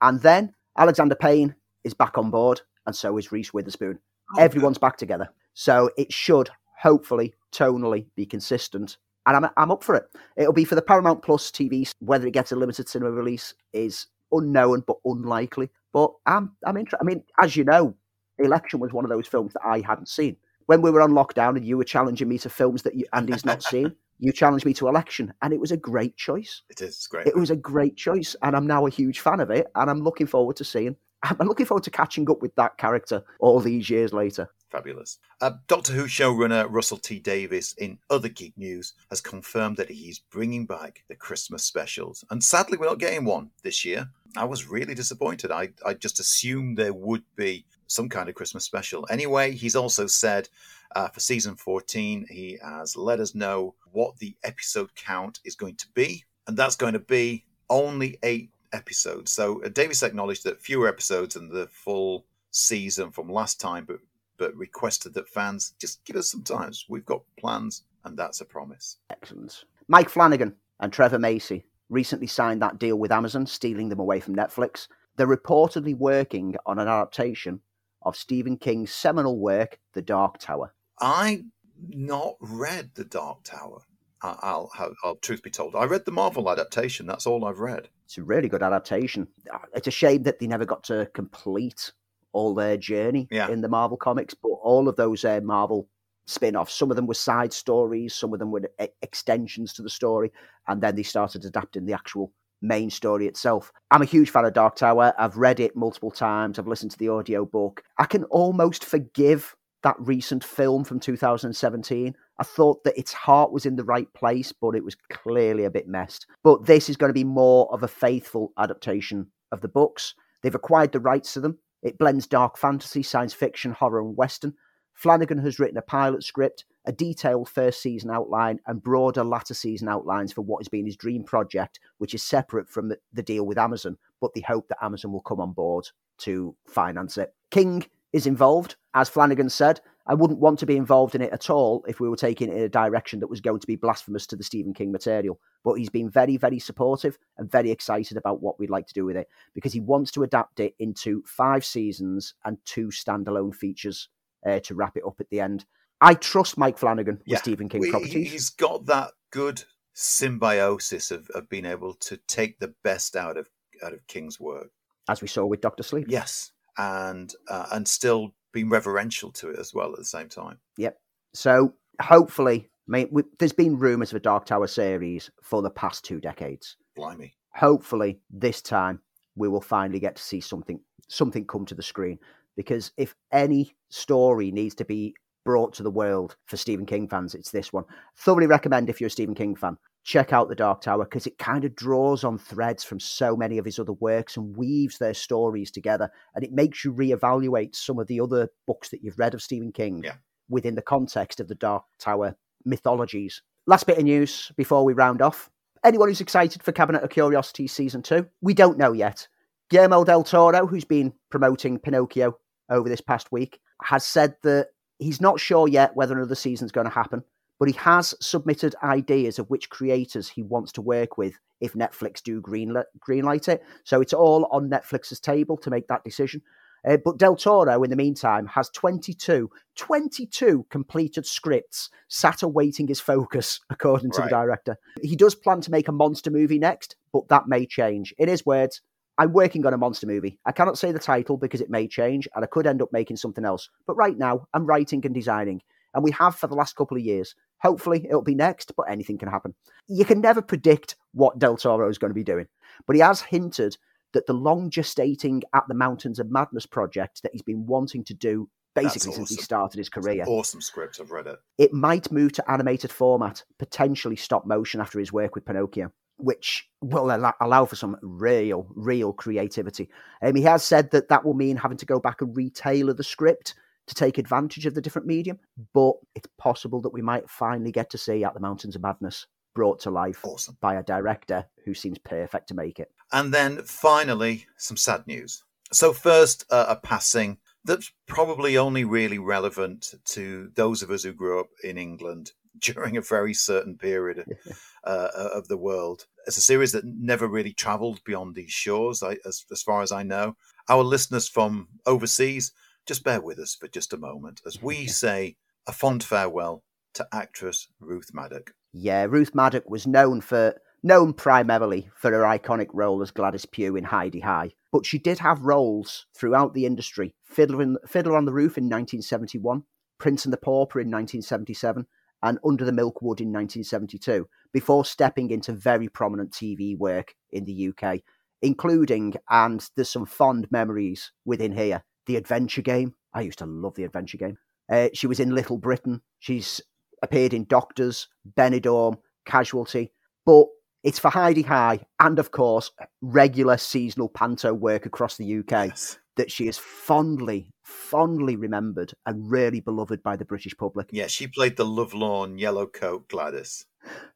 And then Alexander Payne is back on board, and so is Reese Witherspoon. Everyone's back together. So it should hopefully tonally be consistent. And I'm, I'm up for it. It'll be for the Paramount Plus TV. Whether it gets a limited cinema release is unknown but unlikely. But I'm I'm interested. I mean, as you know, Election was one of those films that I hadn't seen. When we were on lockdown and you were challenging me to films that you, Andy's not seen, you challenged me to Election, and it was a great choice. It is great. It was a great choice, and I'm now a huge fan of it, and I'm looking forward to seeing. I'm looking forward to catching up with that character all these years later. Fabulous. Uh, Doctor Who showrunner Russell T Davies, in other geek news, has confirmed that he's bringing back the Christmas specials. And sadly, we're not getting one this year. I was really disappointed. I, I just assumed there would be some kind of Christmas special. Anyway, he's also said uh, for season 14, he has let us know what the episode count is going to be. And that's going to be only eight episodes. So uh, Davies acknowledged that fewer episodes than the full season from last time, but but requested that fans just give us some time. We've got plans, and that's a promise. Excellent. Mike Flanagan and Trevor Macy recently signed that deal with Amazon, stealing them away from Netflix. They're reportedly working on an adaptation of Stephen King's seminal work, The Dark Tower. I not read The Dark Tower. I'll, I'll, I'll truth be told, I read the Marvel adaptation. That's all I've read. It's a really good adaptation. It's a shame that they never got to complete all their journey Yeah. in the Marvel comics, but all of those uh, Marvel spin offs, some of them were side stories, some of them were e- extensions to the story, and then they started adapting the actual main story itself. I'm a huge fan of Dark Tower. I've read it multiple times, I've listened to the audio book. I can almost forgive that recent film from 2017. I thought that its heart was in the right place, but it was clearly a bit messed. But this is going to be more of a faithful adaptation of the books. They've acquired the rights to them. It blends dark fantasy, science fiction, horror, and western. Flanagan has written a pilot script, a detailed first season outline, and broader latter season outlines for what has been his dream project, which is separate from the, deal with Amazon. But they hope that Amazon will come on board to finance it. King is involved, as Flanagan said. I wouldn't want to be involved in it at all if we were taking it in a direction that was going to be blasphemous to the Stephen King material. But he's been very, very supportive and very excited about what we'd like to do with it because he wants to adapt it into five seasons and two standalone features uh, to wrap it up at the end. I trust Mike Flanagan with Yeah. Stephen King He- properties. He's got that good symbiosis of, of being able to take the best out of out of King's work. as we saw with Doctor Sleep. Yes, and uh, and still being reverential to it as well at the same time. Yep. So hopefully I mean, we, there's been rumours of a Dark Tower series for the past two decades. Blimey. Hopefully, this time we will finally get to see something something come to the screen. Because if any story needs to be brought to the world for Stephen King fans, it's this one. Thoroughly recommend if you're a Stephen King fan, check out The Dark Tower because it kind of draws on threads from so many of his other works and weaves their stories together. And it makes you reevaluate some of the other books that you've read of Stephen King Yeah. within the context of the Dark Tower mythologies. Last bit of news before we round off. Anyone who's excited for Cabinet of Curiosities season two? We don't know yet. Guillermo del Toro, who's been promoting Pinocchio over this past week, has said that he's not sure yet whether another season's going to happen, but he has submitted ideas of which creators he wants to work with if Netflix do greenlight, greenlight it. So it's all on Netflix's table to make that decision. Uh, but Del Toro, in the meantime, has 22, 22 completed scripts sat awaiting his focus, according to Right. the director. He does plan to make a monster movie next, but that may change. In his words, I'm working on a monster movie. I cannot say the title because it may change and I could end up making something else. But right now, I'm writing and designing, and we have for the last couple of years. Hopefully, it'll be next, but anything can happen. You can never predict what Del Toro is going to be doing, but he has hinted that the long gestating At the Mountains of Madness project that he's been wanting to do basically That's since he started his career, Awesome script. I've read it. it might move to animated format, potentially stop motion after his work with Pinocchio, which will allow, allow for some real, real creativity. Um, he has said that that will mean having to go back and retailor the script to take advantage of the different medium, but it's possible that we might finally get to see At the Mountains of Madness brought to life Awesome. by a director who seems perfect to make it. And then finally, some sad news. So, first, uh, a passing that's probably only really relevant to those of us who grew up in England during a very certain period uh, of the world. It's a series that never really traveled beyond these shores, I, as, as far as I know. Our listeners from overseas, just bear with us for just a moment as we say a fond farewell to actress Ruth Madoc. Yeah, Ruth Madoc was known for known primarily for her iconic role as Gladys Pugh in Hi-de-Hi, but she did have roles throughout the industry. Fiddler, in, Fiddler on the Roof in 1971, Prince and the Pauper in 1977, and Under the Milkwood in 1972, before stepping into very prominent TV work in the UK, including, and there's some fond memories within here, The Adventure Game. I used to love The Adventure Game. Uh, she was in Little Britain. She's appeared in Doctors, Benidorm, Casualty, but it's for Hi-de-Hi and, of course, regular seasonal panto work across the UK Yes. that she is fondly, fondly remembered and really beloved by the British public, Yeah, she played the lovelorn yellow coat Gladys.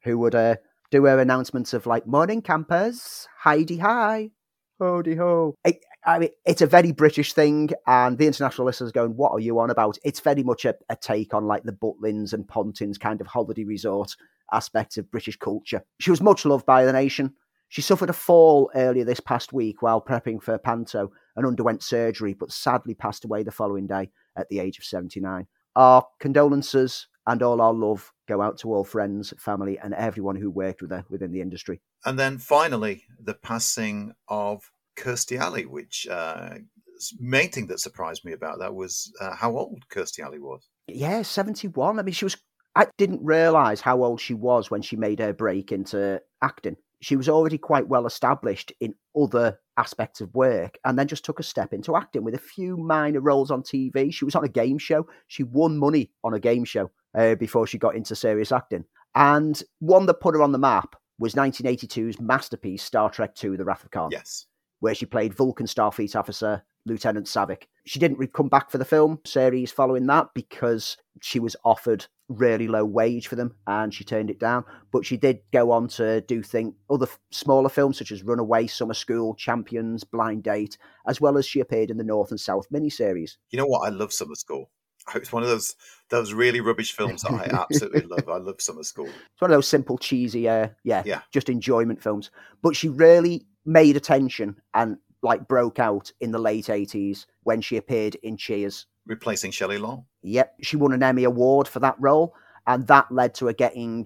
who would uh, do her announcements of like "Morning campers, Hi-de-Hi, Hody ho." It, I mean, it's a very British thing, and the international listeners going, "What are you on about?" It's very much a, a take on like the Butlins and Pontins kind of holiday resort aspects of British culture. She was much loved by the nation. She suffered a fall earlier this past week while prepping for Panto and underwent surgery, but sadly passed away the following day at the age of 79. Our condolences and all our love go out to all friends, family, and everyone who worked with her within the industry. And then finally, the passing of Kirstie Alley, which uh, main thing that surprised me about that was uh, how old Kirstie Alley was. Yeah, 71. I mean, she was. I didn't realise how old she was when she made her break into acting. She was already quite well established in other aspects of work and then just took a step into acting with a few minor roles on TV. She was on a game show. She won money on a game show uh, before she got into serious acting. And one that put her on the map was 1982's masterpiece, Star Trek II The Wrath of Khan Yes. Where she played Vulcan Starfleet officer Lieutenant Saavik. She didn't come back for the film series following that because she was offered really low wage for them and she turned it down. But she did go on to do thing other smaller films such as Runaway, Summer School, Champions, Blind Date, as well as she appeared in the North and South miniseries. You know what? I love Summer School. It's one of those those really rubbish films that I absolutely love. I love Summer School. It's one of those simple, cheesy, uh, yeah, Yeah. just enjoyment films. But she really made attention and like broke out in the late 80s when she appeared in Cheers. Replacing Shelley Long. Yep, she won an Emmy Award for that role, and that led to her getting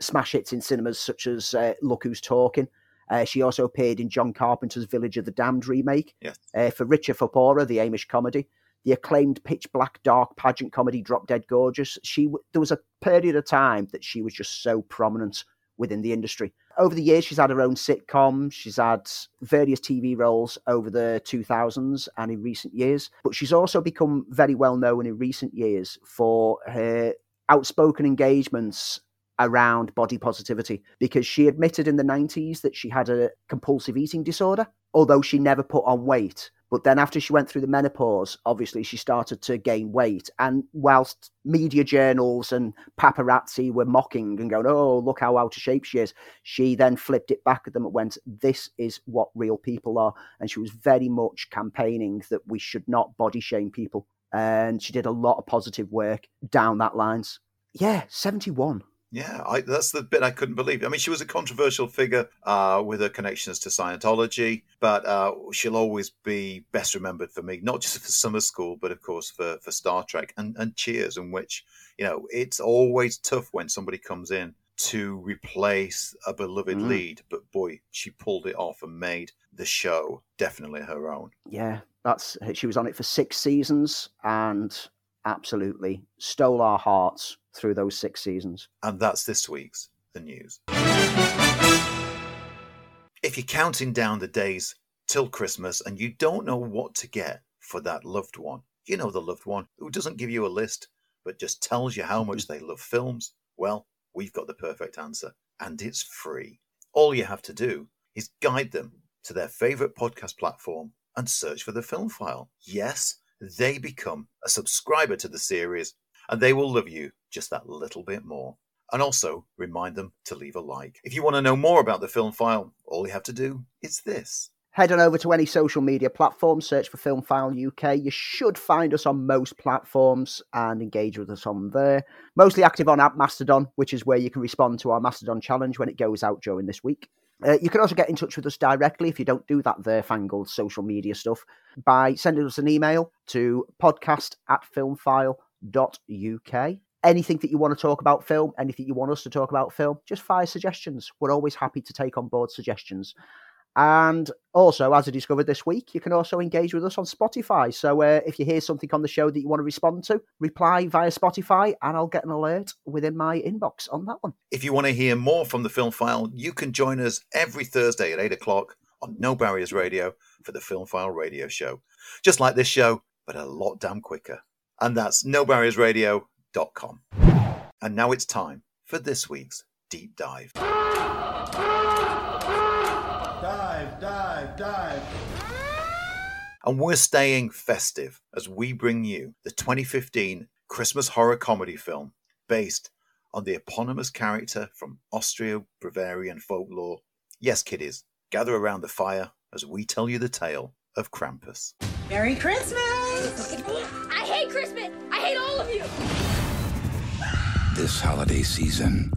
smash hits in cinemas such as uh, Look Who's Talking. Uh, she also appeared in John Carpenter's Village of the Damned remake, Yes. uh, for Richer for Poorer, the Amish comedy. the acclaimed pitch black dark pageant comedy Drop Dead Gorgeous. She there was a period of time that she was just so prominent within the industry. Over the years, she's had her own sitcom. She's had various TV roles over the 2000s and in recent years. But she's also become very well known in recent years for her outspoken engagements around body positivity because she admitted in the 90s that she had a compulsive eating disorder, although she never put on weight. But then after she went through the menopause, obviously she started to gain weight. And whilst media journals and paparazzi were mocking and going, oh, look how out of shape she is, she then flipped it back at them and went, this is what real people are. And she was very much campaigning that we should not body shame people. And she did a lot of positive work down that lines. Yeah, 71. Yeah, I, that's the bit I couldn't believe. I mean, she was a controversial figure uh, with her connections to Scientology, but uh, she'll always be best remembered for me, not just for Summer School, but of course for, for Star Trek and, and Cheers, in which, you know, it's always tough when somebody comes in to replace a beloved mm. lead, but boy, she pulled it off and made the show definitely her own. Yeah, that's she was on it for six seasons and absolutely stole our hearts through those six seasons. And that's this week's The News. If you're counting down the days till Christmas and you don't know what to get for that loved one, you know the loved one who doesn't give you a list but just tells you how much mm. they love films, well, we've got the perfect answer. And it's free. All you have to do is guide them to their favorite podcast platform and search for the film file. Yes, they become a subscriber to the series and they will love you just that little bit more. And also remind them to leave a like. If you want to know more about the film file, all you have to do is this. Head on over to any social media platform, search for Film File UK. You should find us on most platforms and engage with us on there. Mostly active on App Mastodon, which is where you can respond to our Mastodon challenge when it goes out during this week. Uh, you can also get in touch with us directly if you don't do that there fangled social media stuff by sending us an email to podcast at filmfile.uk. Anything that you want to talk about film, anything you want us to talk about film, just fire suggestions. We're always happy to take on board suggestions. And also, as I discovered this week, you can also engage with us on Spotify. So uh, if you hear something on the show that you want to respond to, reply via Spotify and I'll get an alert within my inbox on that one. If you want to hear more from the Film File, you can join us every Thursday at 8 o'clock on No Barriers Radio for the Film File radio show. Just like this show, but a lot damn quicker. And that's nobarriersradio.com. And now it's time for this week's deep dive. Dive, dive. And we're staying festive as we bring you the 2015 Christmas horror comedy film based on the eponymous character from Austro Bavarian folklore. Yes, kiddies, gather around the fire as we tell you the tale of Krampus. Merry Christmas! I hate Christmas! I hate all of you! This holiday season,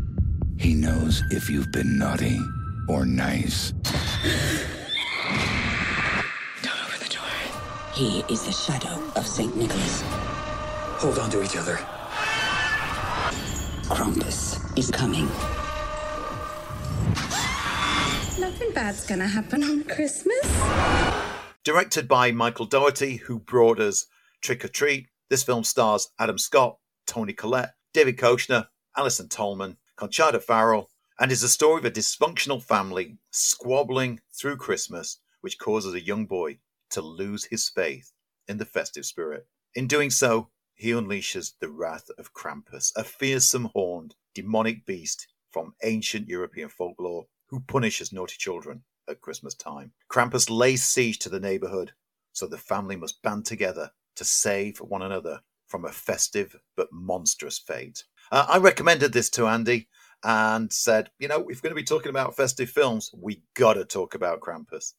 he knows if you've been naughty or nice. Don't open the door. He is the shadow of St. Nicholas. Hold on to each other. Krampus is coming. Nothing bad's gonna happen on Christmas. Directed by Michael Dougherty, who brought us Trick or Treat, this film stars Adam Scott, Toni Collette, David Koechner, Allison Tolman, Conchata Ferrell, and is the story of a dysfunctional family squabbling through Christmas, which causes a young boy to lose his faith in the festive spirit. In doing so, he unleashes the wrath of Krampus, a fearsome horned, demonic beast from ancient European folklore who punishes naughty children at Christmas time. Krampus lays siege to the neighborhood, so the family must band together to save one another from a festive but monstrous fate. Uh, I recommended this to Andy, and said, you know, if we're going to be talking about festive films, we got to talk about Krampus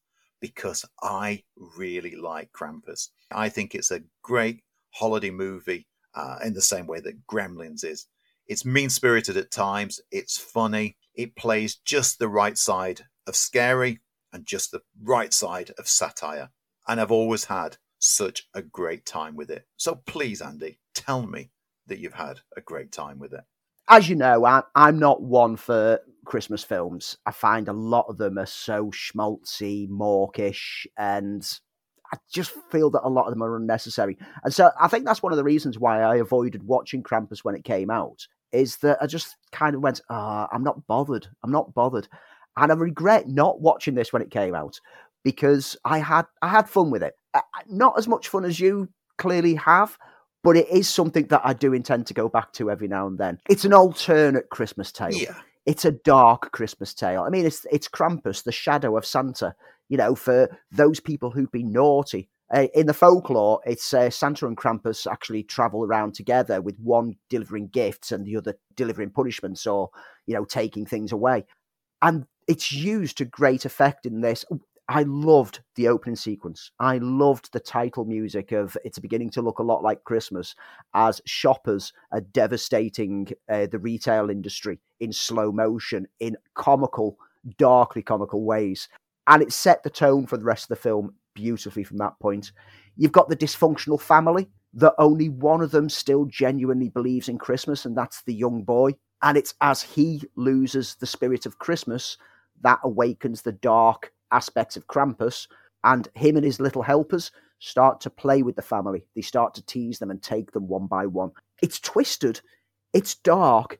because I really like Krampus. I think it's a great holiday movie uh, in the same way that Gremlins is. It's mean spirited at times, it's funny, it plays just the right side of scary and just the right side of satire. And I've always had such a great time with it. So please, Andy, tell me that you've had a great time with it as you know, I, I'm not one for Christmas films. I find a lot of them are so schmaltzy, mawkish, and I just feel that a lot of them are unnecessary. And so I think that's one of the reasons why I avoided watching Krampus when it came out, is that I just kind of went, ah, I'm not bothered. I'm not bothered. And I regret not watching this when it came out because I had I had fun with it. Not as much fun as you clearly have, but it is something that I do intend to go back to every now and then. It's an alternate Christmas tale. Yeah. It's a dark Christmas tale. I mean, it's it's Krampus, the shadow of Santa. You know, for those people who've been naughty. Uh, in the folklore, it's uh, Santa and Krampus actually travel around together, with one delivering gifts and the other delivering punishments or you know taking things away. And it's used to great effect in this. I loved the opening sequence. I loved the title music of It's Beginning to Look a Lot Like Christmas as shoppers are devastating uh, the retail industry in slow motion, in comical, darkly comical ways. And it set the tone for the rest of the film beautifully from that point. You've got the dysfunctional family that only one of them still genuinely believes in Christmas, and that's the young boy. And it's as he loses the spirit of Christmas that awakens the dark aspects of Krampus, and him and his little helpers start to play with the family. They start to tease them and take them one by one. It's twisted, it's dark,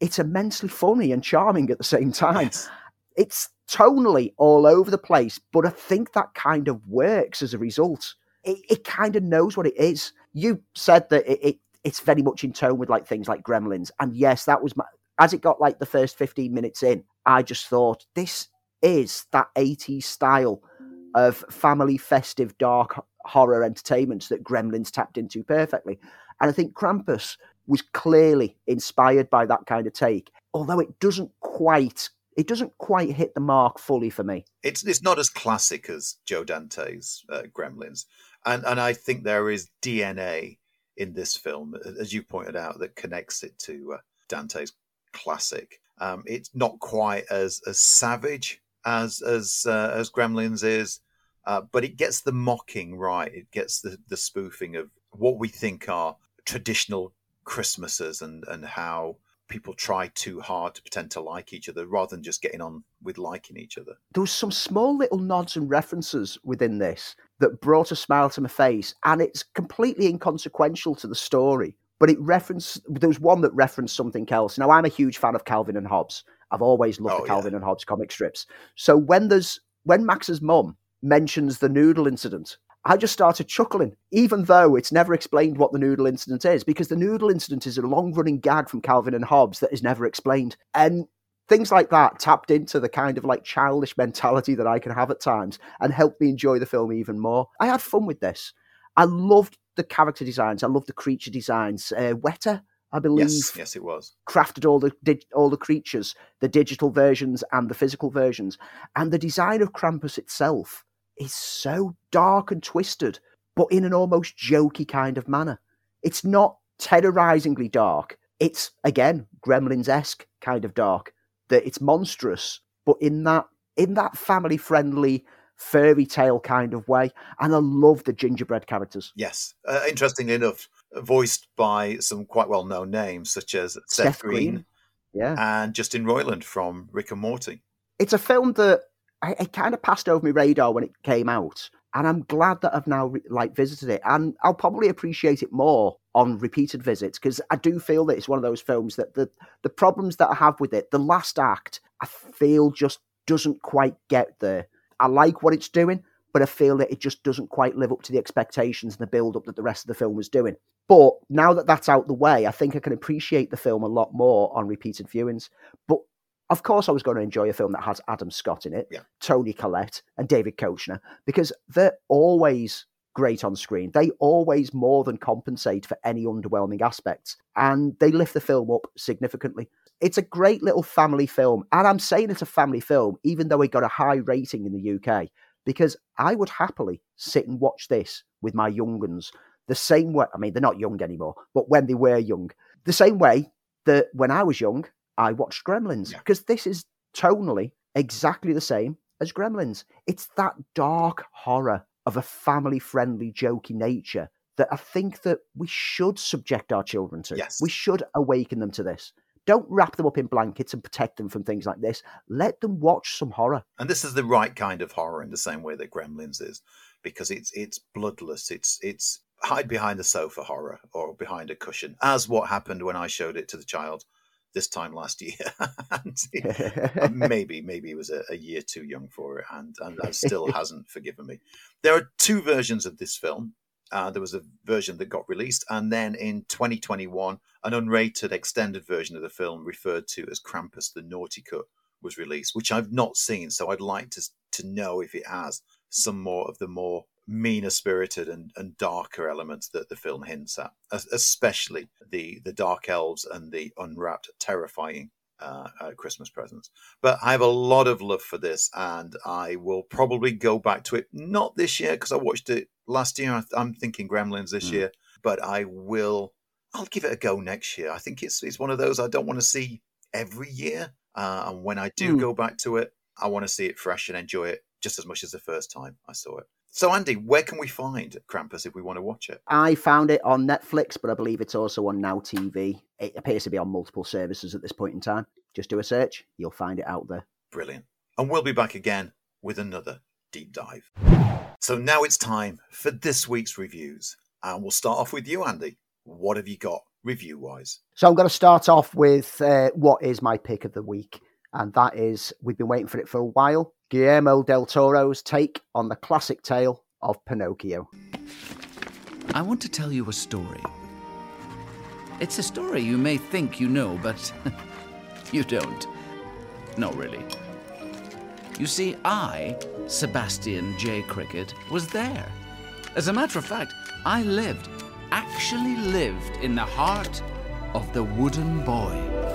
it's immensely funny and charming at the same time. Yes. It's tonally all over the place, but I think that kind of works as a result. It, it kind of knows what it is. You said that it, it it's very much in tone with like things like Gremlins, and yes, that was my. As it got like the first fifteen minutes in, I just thought this is that 80s style of family festive dark horror entertainment that Gremlins tapped into perfectly. And I think Krampus was clearly inspired by that kind of take, although it doesn't quite it doesn't quite hit the mark fully for me. It's it's not as classic as Joe Dante's uh, Gremlins, and and I think there is DNA in this film, as you pointed out, that connects it to uh, Dante's classic. Um, it's not quite as as savage as as uh, as Gremlins is, uh, but it gets the mocking right. It gets the the spoofing of what we think are traditional Christmases and and how people try too hard to pretend to like each other rather than just getting on with liking each other. There was some small little nods and references within this that brought a smile to my face, and it's completely inconsequential to the story. But it referenced there was one that referenced something else. Now I'm a huge fan of Calvin and Hobbes. I've always loved Oh, the yeah. Calvin and Hobbes comic strips. So when there's when Max's mum mentions the noodle incident, I just started chuckling, even though it's never explained what the noodle incident is, because the noodle incident is a long running gag from Calvin and Hobbes that is never explained. And things like that tapped into the kind of like childish mentality that I can have at times and helped me enjoy the film even more. I had fun with this. I loved the character designs. I loved the creature designs. Uh, Weta, I believe, Yes, yes, it was. crafted all the dig- all the creatures, the digital versions and the physical versions, and the design of Krampus itself is so dark and twisted, but in an almost jokey kind of manner. It's not terrorizingly dark. It's again Gremlins esque kind of dark. That it's monstrous, but in that in that family friendly fairy tale kind of way. And I love the gingerbread characters. Yes. Uh, interestingly enough, voiced by some quite well known names such as Seth, Seth Green, Green. Yeah. and Justin Roiland from Rick and Morty. it's a film that I, it kind of passed over my radar when it came out, and I'm glad that I've now like visited it, and I'll probably appreciate it more on repeated visits because I do feel that it's one of those films that the the problems that I have with it, the last act, I feel just doesn't quite get there. I like what it's doing, but I feel that it just doesn't quite live up to the expectations and the build up that the rest of the film was doing. But now that that's out the way, I think I can appreciate the film a lot more on repeated viewings. But of course, I was going to enjoy a film that has Adam Scott in it, Yeah. Toni Collette, and David Koechner because they're always great on screen. They always more than compensate for any underwhelming aspects, and they lift the film up significantly. It's a great little family film, and I'm saying it's a family film, even though it got a high rating in the UK, because I would happily sit and watch this with my young ones the same way. I mean, they're not young anymore, but when they were young, the same way that when I was young, I watched Gremlins Yeah. because this is tonally exactly the same as Gremlins. It's that dark horror of a family friendly, jokey nature that I think that we should subject our children to. Yes. We should awaken them to this Don't wrap them up in blankets and protect them from things like this. Let them watch some horror. And this is the right kind of horror in the same way that Gremlins is, because it's it's bloodless. It's it's hide behind the sofa horror or behind a cushion, as what happened when I showed it to the child this time last year. and it, maybe maybe he was a, a, year too young for it, and and that still hasn't forgiven me. There are two versions of this film. Uh, there was a version that got released, and then in 2021, an unrated extended version of the film, referred to as Krampus: The Naughty Cut, was released, which I've not seen. So I'd like to to know if it has some more of the more meaner spirited and, and darker elements that the film hints at, especially the, the dark elves and the unwrapped, terrifying uh, uh, Christmas presents. But I have a lot of love for this, and I will probably go back to it. Not this year because I watched it last year. I'm thinking Gremlins this mm. year, but I will. I'll give it a go next year. I think it's it's one of those I don't want to see every year, uh, and when I do mm. go back to it, I want to see it fresh and enjoy it just as much as the first time I saw it. So, Andy, where can we find Krampus if we want to watch it? I found it on Netflix, but I believe it's also on Now TV. It appears to be on multiple services at this point in time. Just do a search, you'll find it out there. Brilliant. And we'll be back again with another deep dive. So, now it's time for this week's reviews. And we'll start off with you, Andy. What have you got review wise? So, I'm going to start off with uh, what is my pick of the week. And that is, we've been waiting for it for a while. Guillermo del Toro's take on the classic tale of Pinocchio. I want to tell you a story. It's a story you may think you know, but you don't. No, really. You see, I, Sebastian J. Cricket, was there. As a matter of fact, I lived, actually lived in the heart of the wooden boy.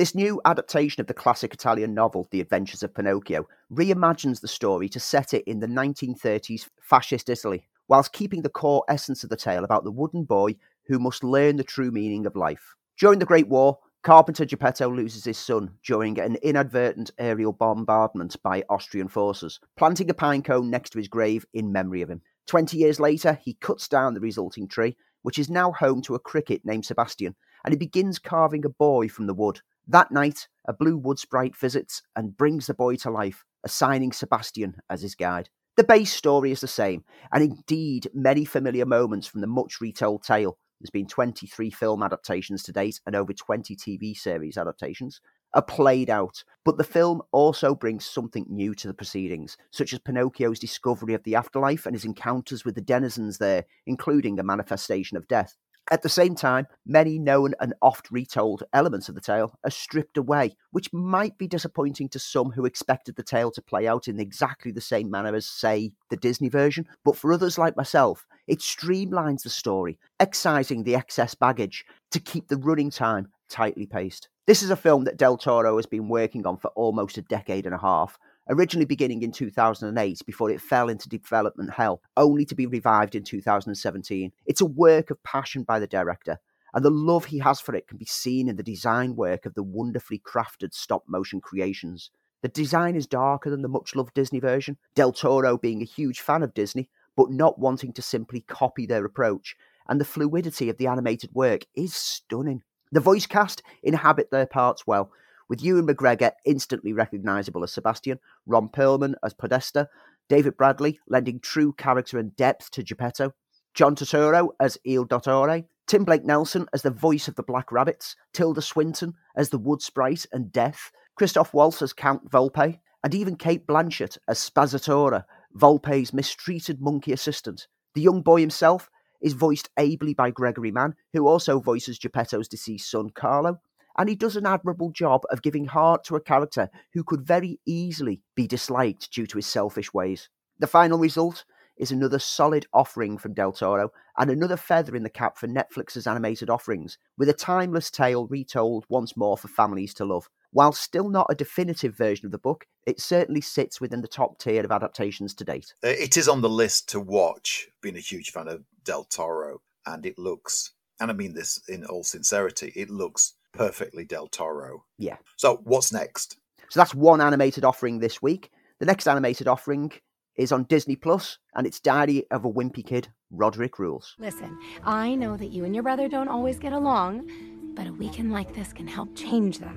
This new adaptation of the classic Italian novel, The Adventures of Pinocchio, reimagines the story to set it in the 1930s fascist Italy, whilst keeping the core essence of the tale about the wooden boy who must learn the true meaning of life. During the Great War, Carpenter Geppetto loses his son during an inadvertent aerial bombardment by Austrian forces, planting a pine cone next to his grave in memory of him. Twenty years later, he cuts down the resulting tree, which is now home to a cricket named Sebastian, and he begins carving a boy from the wood. That night, a blue wood sprite visits and brings the boy to life, assigning Sebastian as his guide. The base story is the same, and indeed many familiar moments from the much retold tale. There's been 23 film adaptations to date and over 20 TV series adaptations are played out. But the film also brings something new to the proceedings, such as Pinocchio's discovery of the afterlife and his encounters with the denizens there, including a manifestation of death. At the same time, many known and oft retold elements of the tale are stripped away, which might be disappointing to some who expected the tale to play out in exactly the same manner as, say, the Disney version. But for others like myself, it streamlines the story, excising the excess baggage to keep the running time tightly paced. This is a film that Del Toro has been working on for almost a decade and a half, originally beginning in 2008 before it fell into development hell, only to be revived in 2017. It's a work of passion by the director, and the love he has for it can be seen in the design work of the wonderfully crafted stop motion creations. The design is darker than the much loved Disney version, Del Toro being a huge fan of Disney, but not wanting to simply copy their approach, and the fluidity of the animated work is stunning. The voice cast inhabit their parts well, with Ewan McGregor instantly recognisable as Sebastian, Ron Perlman as Podesta, David Bradley lending true character and depth to Geppetto, John Turturro as Il Dottore, Tim Blake Nelson as the voice of the Black Rabbits, Tilda Swinton as the Wood Sprite and Death, Christoph Waltz as Count Volpe, and even Cate Blanchett as Spazzatura, Volpe's mistreated monkey assistant. The young boy himself is voiced ably by Gregory Mann, who also voices Geppetto's deceased son Carlo, and he does an admirable job of giving heart to a character who could very easily be disliked due to his selfish ways. The final result is another solid offering from Del Toro and another feather in the cap for Netflix's animated offerings, with a timeless tale retold once more for families to love. While still not a definitive version of the book, it certainly sits within the top tier of adaptations to date. Uh, it is on the list to watch, being a huge fan of Del Toro, and it looks, and I mean this in all sincerity, it looks perfectly Del Toro. Yeah. So what's next? So that's one animated offering this week. The next animated offering is on Disney Plus, and it's Diary of a Wimpy Kid, Rodrick Rules. Listen, I know that you and your brother don't always get along, but a weekend like this can help change that.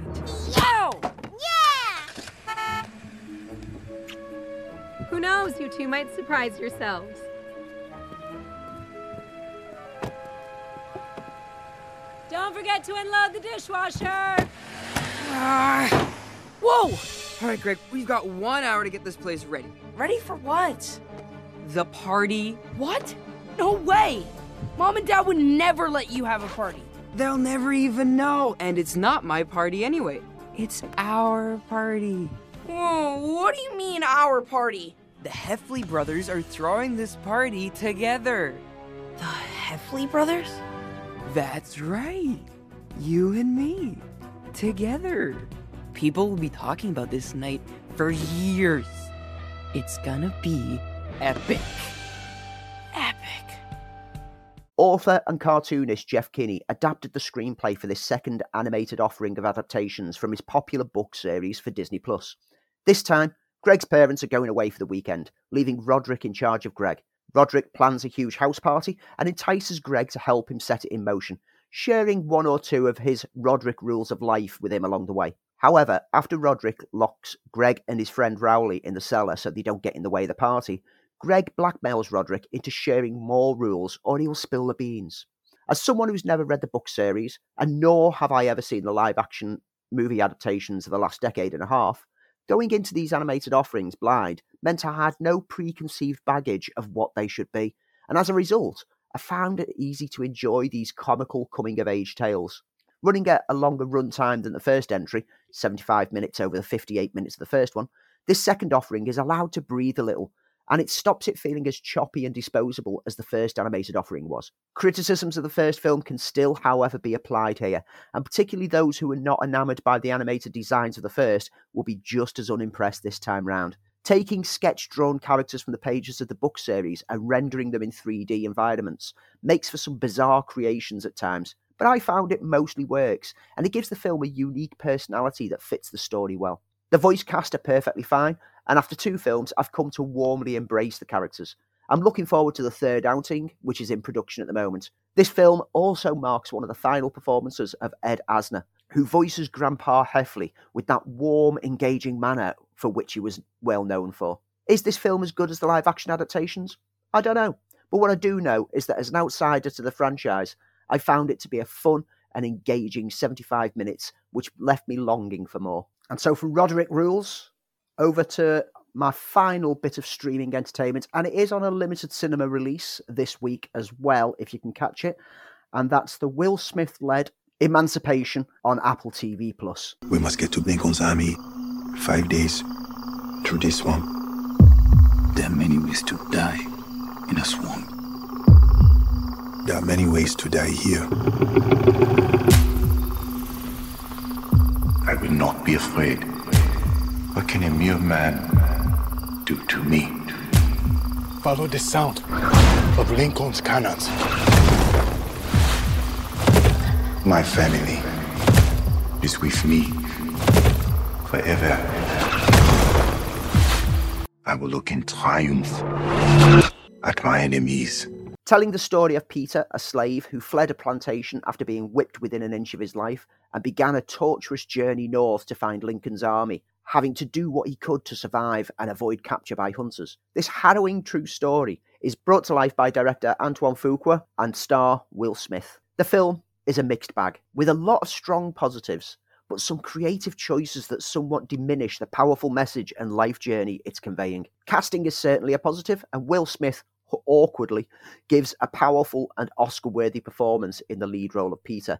Yo! Yeah! Who knows? You two might surprise yourselves. Forget to unload the dishwasher! Ah. Whoa! All right, Greg, we've got one hour to get this place ready. Ready for what? The party. What? No way! Mom and Dad would never let you have a party. They'll never even know, and it's not my party anyway. It's our party. Whoa, what do you mean, our party? The Heffley brothers are throwing this party together. The Heffley brothers? That's right. You and me. Together. People will be talking about this night for years. It's gonna be epic. Epic. Author and cartoonist Jeff Kinney adapted the screenplay for this second animated offering of adaptations from his popular book series for Disney Plus. This time, Greg's parents are going away for the weekend, leaving Rodrick in charge of Greg. Rodrick plans a huge house party and entices Greg to help him set it in motion, sharing one or two of his Rodrick rules of life with him along the way. However, after Rodrick locks Greg and his friend Rowley in the cellar so they don't get in the way of the party, Greg blackmails Rodrick into sharing more rules or he'll spill the beans. As someone who's never read the book series, and nor have I ever seen the live action movie adaptations of the last decade and a half, going into these animated offerings blind meant I had no preconceived baggage of what they should be, and as a result, I found it easy to enjoy these comical coming of age tales. Running at a longer run time than the first entry, 75 minutes over the 58 minutes of the first one, this second offering is allowed to breathe a little, and it stops it feeling as choppy and disposable as the first animated offering was. Criticisms of the first film can still, however, be applied here, and particularly those who are not enamoured by the animated designs of the first will be just as unimpressed this time round. Taking sketch drawn characters from the pages of the book series and rendering them in 3D environments makes for some bizarre creations at times, but I found it mostly works, and it gives the film a unique personality that fits the story well. The voice cast are perfectly fine, and after two films, I've come to warmly embrace the characters. I'm looking forward to the third outing, which is in production at the moment. This film also marks one of the final performances of Ed Asner, who voices Grandpa Heffley with that warm, engaging manner for which he was well known for. Is this film as good as the live action adaptations? I don't know. But what I do know is that as an outsider to the franchise, I found it to be a fun and engaging 75 minutes, which left me longing for more. And so from Rodrick Rules over to my final bit of streaming entertainment, and it is on a limited cinema release this week as well, if you can catch it. And that's the Will Smith led Emancipation on Apple TV Plus. We must get to Lincoln's Army five days through this swamp. There are many ways to die in a swamp. There are many ways to die here. I will not be afraid. What can a mere man do to me? Follow the sound of Lincoln's cannons. My family is with me forever. I will look in triumph at my enemies. Telling the story of Peter, a slave who fled a plantation after being whipped within an inch of his life and began a torturous journey north to find Lincoln's army, having to do what he could to survive and avoid capture by hunters. This harrowing true story is brought to life by director Antoine Fuqua and star Will Smith. The film is a mixed bag, with a lot of strong positives, but some creative choices that somewhat diminish the powerful message and life journey it's conveying. Casting is certainly a positive, and Will Smith awkwardly gives a powerful and Oscar worthy performance in the lead role of Peter,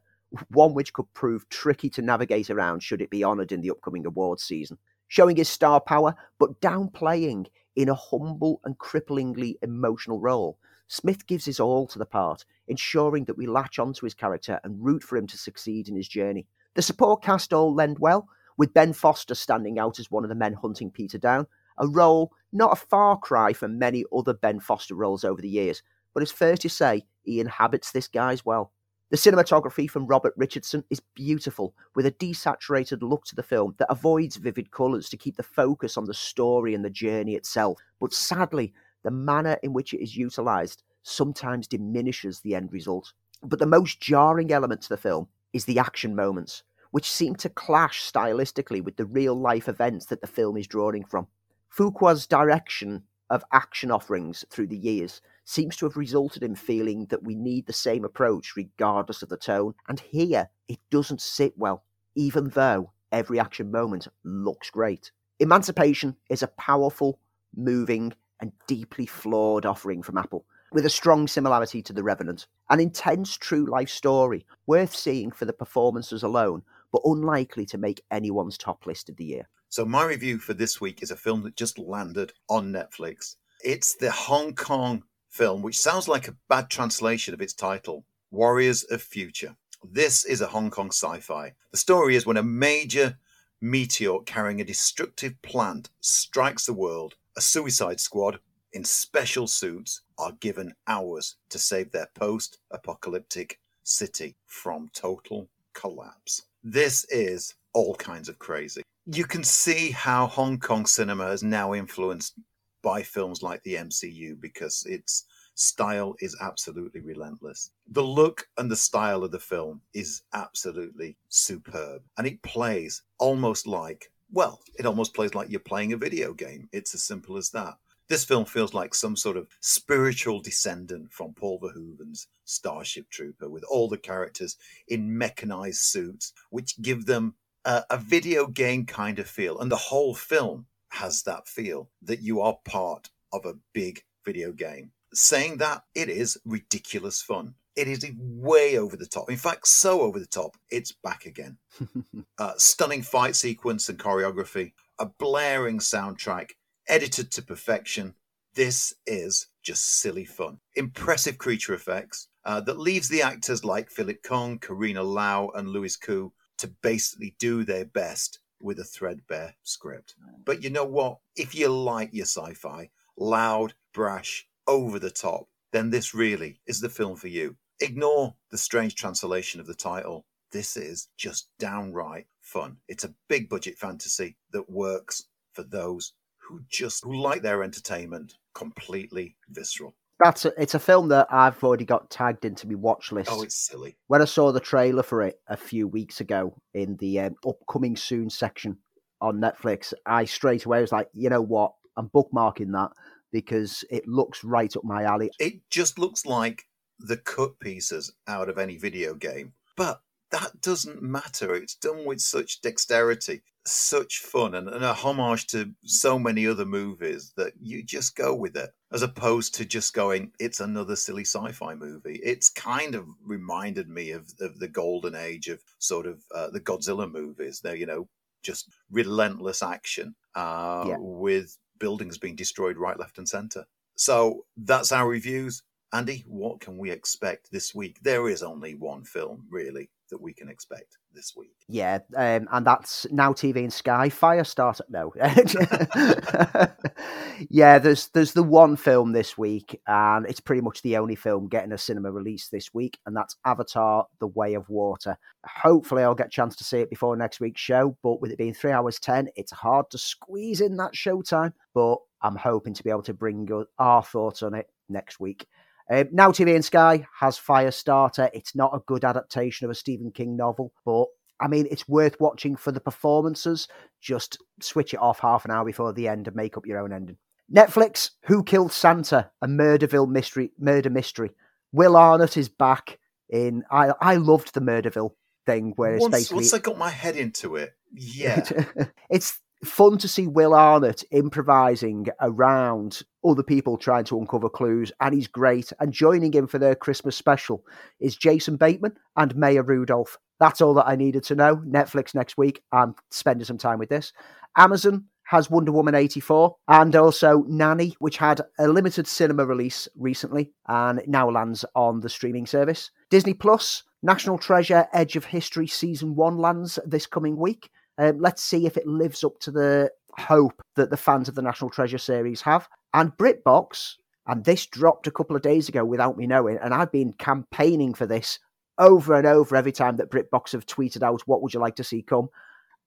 one which could prove tricky to navigate around should it be honoured in the upcoming awards season. Showing his star power, but downplaying in a humble and cripplingly emotional role, Smith gives his all to the part, ensuring that we latch onto his character and root for him to succeed in his journey. The support cast all lend well, with Ben Foster standing out as one of the men hunting Peter down, a role not a far cry from many other Ben Foster roles over the years, but it's fair to say he inhabits this guise well. The cinematography from Robert Richardson is beautiful, with a desaturated look to the film that avoids vivid colours to keep the focus on the story and the journey itself. But sadly, the manner in which it is utilised sometimes diminishes the end result. But the most jarring element to the film is the action moments, which seem to clash stylistically with the real life events that the film is drawing from. Fuqua's direction of action offerings through the years seems to have resulted in feeling that we need the same approach regardless of the tone, and here it doesn't sit well, even though every action moment looks great. Emancipation is a powerful, moving, and deeply flawed offering from Apple, with a strong similarity to The Revenant. An intense true life story, worth seeing for the performances alone, but unlikely to make anyone's top list of the year. So, my review for this week is a film that just landed on Netflix. It's the Hong Kong film, which sounds like a bad translation of its title Warriors of Future. This is a Hong Kong sci fi. The story is when a major meteor carrying a destructive plant strikes the world, a suicide squad in special suits are given hours to save their post apocalyptic city from total collapse. This is all kinds of crazy. You can see how Hong Kong cinema is now influenced by films like the MCU because its style is absolutely relentless. The look and the style of the film is absolutely superb. And it plays almost like, well, it almost plays like you're playing a video game. It's as simple as that. This film feels like some sort of spiritual descendant from Paul Verhoeven's Starship Trooper, with all the characters in mechanized suits, which give them a, a video game kind of feel. And the whole film has that feel that you are part of a big video game. Saying that, it is ridiculous fun. It is way over the top. In fact, so over the top, it's back again. uh, stunning fight sequence and choreography, a blaring soundtrack, edited to perfection. This is just silly fun. Impressive creature effects uh, that leaves the actors like Philip Keung, Carina Lau, and Louis Koo to basically do their best with a threadbare script. But you know what? If you like your sci fi, loud, brash, over the top, then this really is the film for you. Ignore the strange translation of the title. This is just downright fun. It's a big budget fantasy that works for those who just who like their entertainment completely visceral. That's a, it's a film that I've already got tagged into my watch list. Oh, it's silly. When I saw the trailer for it a few weeks ago in the um, upcoming soon section on Netflix, I straight away was like, you know what, I'm bookmarking that because it looks right up my alley. It just looks like the cut pieces out of any video game, but that doesn't matter. It's done with such dexterity, such fun, and, and, a homage to so many other movies that you just go with it, as opposed to just going, it's another silly sci fi movie. It's kind of reminded me of, of the golden age of sort of uh, the Godzilla movies. They're, you know, just relentless action uh, yeah. with buildings being destroyed right, left, and centre. So that's our reviews. Andy, what can we expect this week? There is only one film, really, that we can expect this week. Yeah, um, and that's now TV and Sky Firestarter. No, yeah, there's there's the one film this week, and it's pretty much the only film getting a cinema release this week, and that's Avatar: The Way of Water. Hopefully, I'll get a chance to see it before next week's show. But with it being three hours ten, it's hard to squeeze in that showtime. But I'm hoping to be able to bring our thoughts on it next week. Uh, now TV and Sky has Firestarter. It's not a good adaptation of a Stephen King novel, but I mean, it's worth watching for the performances. Just switch it off half an hour before the end and make up your own ending. Netflix, Who Killed Santa? A Murderville mystery. Murder mystery. Will Arnett is back in. I I loved the Murderville thing where it's basically once I got my head into it, yeah, it's fun to see Will Arnett improvising around other people trying to uncover clues, and he's great. And joining him for their Christmas special is Jason Bateman and Maya Rudolph. That's all that I needed to know. Netflix next week. I'm spending some time with this. Amazon has Wonder Woman 84 and also Nanny, which had a limited cinema release recently and now lands on the streaming service. Disney Plus, National Treasure Edge of History Season 1 lands this coming week. Um, let's see if it lives up to the hope that the fans of the National Treasure series have. And BritBox, and this dropped a couple of days ago without me knowing, and I've been campaigning for this over and over every time that BritBox have tweeted out, "What would you like to see come?"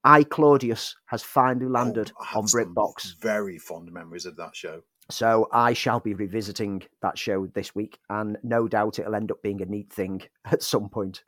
I Claudius has finally landed Oh, on BritBox. Very fond memories of that show. So I shall be revisiting that show this week, and no doubt it'll end up being a neat thing at some point.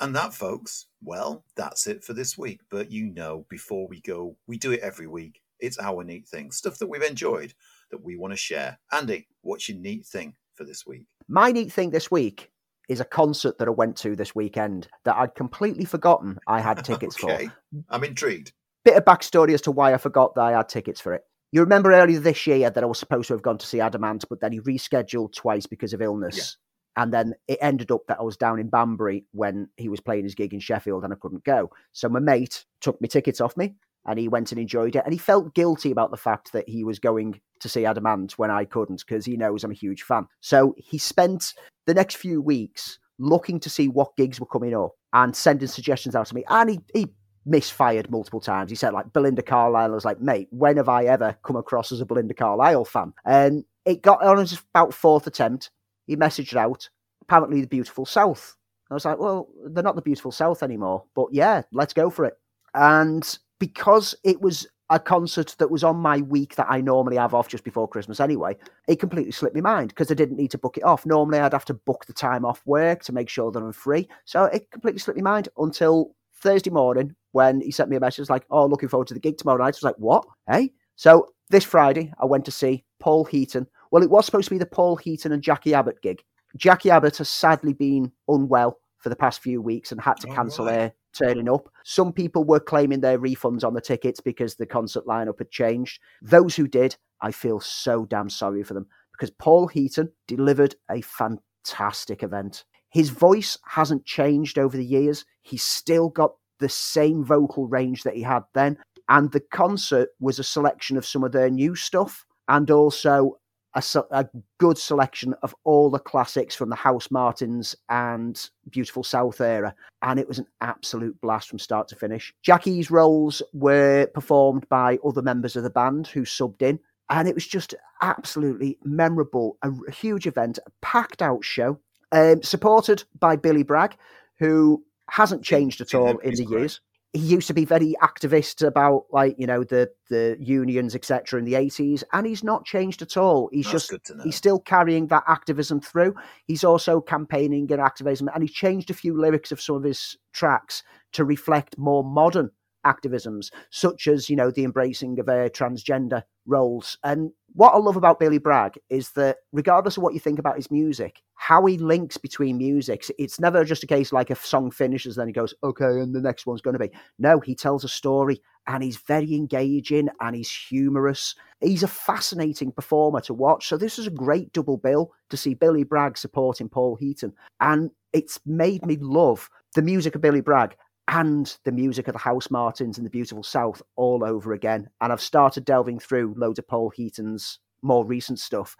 And that, folks, well, that's it for this week. But you know, before we go, we do it every week. It's our neat thing, stuff that we've enjoyed that we want to share. Andy, what's your neat thing for this week? My neat thing this week is a concert that I went to this weekend that I'd completely forgotten I had tickets okay, for. I'm intrigued. Bit of backstory as to why I forgot that I had tickets for it. You remember earlier this year that I was supposed to have gone to see Adam Ant, but then he rescheduled twice because of illness. And then it ended up that I was down in Banbury when he was playing his gig in Sheffield and I couldn't go. So my mate took my tickets off me and he went and enjoyed it. And he felt guilty about the fact that he was going to see Adam Ant when I couldn't because he knows I'm a huge fan. So he spent the next few weeks looking to see what gigs were coming up and sending suggestions out to me. And he, he misfired multiple times. He said, like, Belinda Carlisle. Was like, mate, when have I ever come across as a Belinda Carlisle fan? And it got on his about fourth attempt. He messaged out, apparently the Beautiful South. I was like, well, they're not the Beautiful South anymore, but yeah, let's go for it. And because it was a concert that was on my week that I normally have off just before Christmas anyway, it completely slipped my mind because I didn't need to book it off. Normally, I'd have to book the time off work to make sure that I'm free. So it completely slipped my mind until Thursday morning when he sent me a message like, oh, looking forward to the gig tomorrow night. I was like, what? Hey? So this Friday, I went to see Paul Heaton. Well, it was supposed to be the Paul Heaton and Jackie Abbott gig. Jackie Abbott has sadly been unwell for the past few weeks and had to Oh, cancel right. her turning up. Some people were claiming their refunds on the tickets because the concert lineup had changed. Those who did, I feel so damn sorry for them because Paul Heaton delivered a fantastic event. His voice hasn't changed over the years. He's still got the same vocal range that he had then. And the concert was a selection of some of their new stuff and also a, a good selection of all the classics from the Housemartins and Beautiful South era. And it was an absolute blast from start to finish. Jackie's roles were performed by other members of the band who subbed in. And it was just absolutely memorable, a huge event, a packed out show, um, supported by Billy Bragg, who hasn't changed at all in the years. He used to be very activist about like you know the the unions etc in the 80s and he's not changed at all. He's That's just good to know. he's still carrying that activism through. He's also campaigning and activism and he changed a few lyrics of some of his tracks to reflect more modern activisms such as you know the embracing of uh, transgender roles. And what i love about billy bragg is that regardless of what you think about his music how he links between musics it's never just a case like a song finishes then he goes okay and the next one's going to be. No he tells a story and he's very engaging and he's humorous. He's a fascinating performer to watch. So this is a great double bill to see billy bragg supporting paul heaton. And it's made me love the music of billy bragg and the music of the Housemartins and the Beautiful South all over again. And I've started delving through loads of Paul Heaton's more recent stuff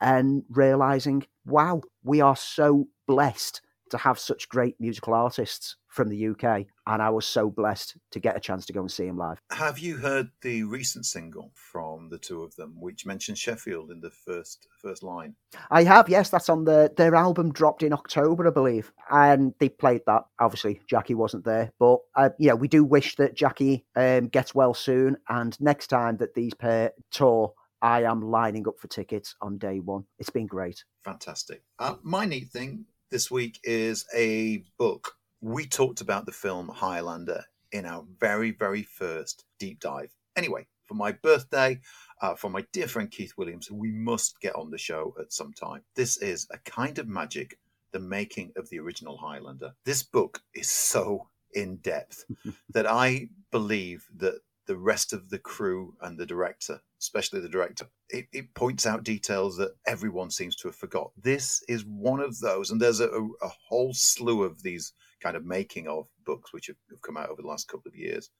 and realizing, wow, we are so blessed to have such great musical artists from the UK. And I was so blessed to get a chance to go and see him live. Have you heard the recent single from the two of them, which mentions Sheffield in the first first line? I have, yes, that's on the their album dropped in October, I believe, and they played that. Obviously, Jackie wasn't there, but uh, yeah, we do wish that Jackie um, gets well soon. And next time that these pair tour, I am lining up for tickets on day one. It's been great. Fantastic. Uh, my neat thing this week is a book. We talked about the film Highlander in our very, very first deep dive. Anyway, for my birthday, uh, for my dear friend Keith Williams, who we must get on the show at some time. This is A Kind of Magic, the making of the original Highlander. This book is so in depth that I believe that the rest of the crew and the director, especially the director, it, it points out details that everyone seems to have forgot. This is one of those, and there's a, a, whole slew of these kind of making of books which have, have come out over the last couple of years.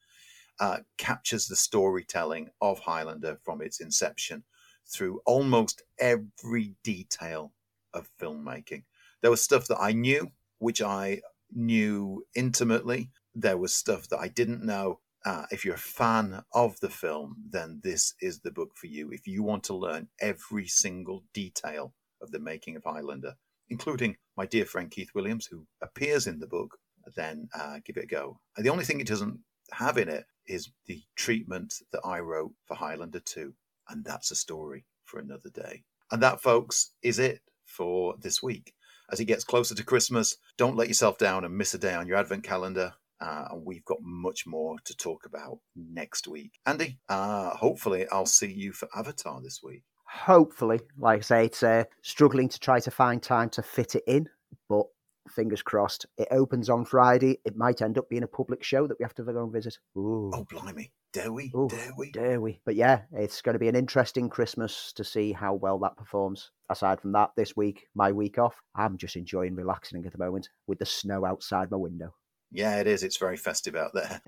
Uh, captures the storytelling of Highlander from its inception through almost every detail of filmmaking. There was stuff that I knew, which I knew intimately. There was stuff that I didn't know. Uh, if you're a fan of the film, then this is the book for you. If you want to learn every single detail of the making of Highlander, including my dear friend Keith Williams, who appears in the book, then uh, give it a go. The only thing it doesn't have in it is the treatment that I wrote for Highlander 2. And that's a story for another day. And that, folks, is it for this week. As it gets closer to Christmas, don't let yourself down and miss a day on your advent calendar. Uh, and we've got much more to talk about next week. Andy, uh, hopefully I'll see you for Avatar this week. Hopefully, like I say, it's uh, struggling to try to find time to fit it in, but fingers crossed. It opens on Friday. It might end up being a public show that we have to go and visit. Ooh. Oh, blimey. Dare we? Ooh, Dare we? Dare we? But yeah, it's going to be an interesting Christmas to see how well that performs. Aside from that, this week, my week off, I'm just enjoying relaxing at the moment with the snow outside my window. Yeah, it is. It's very festive out there.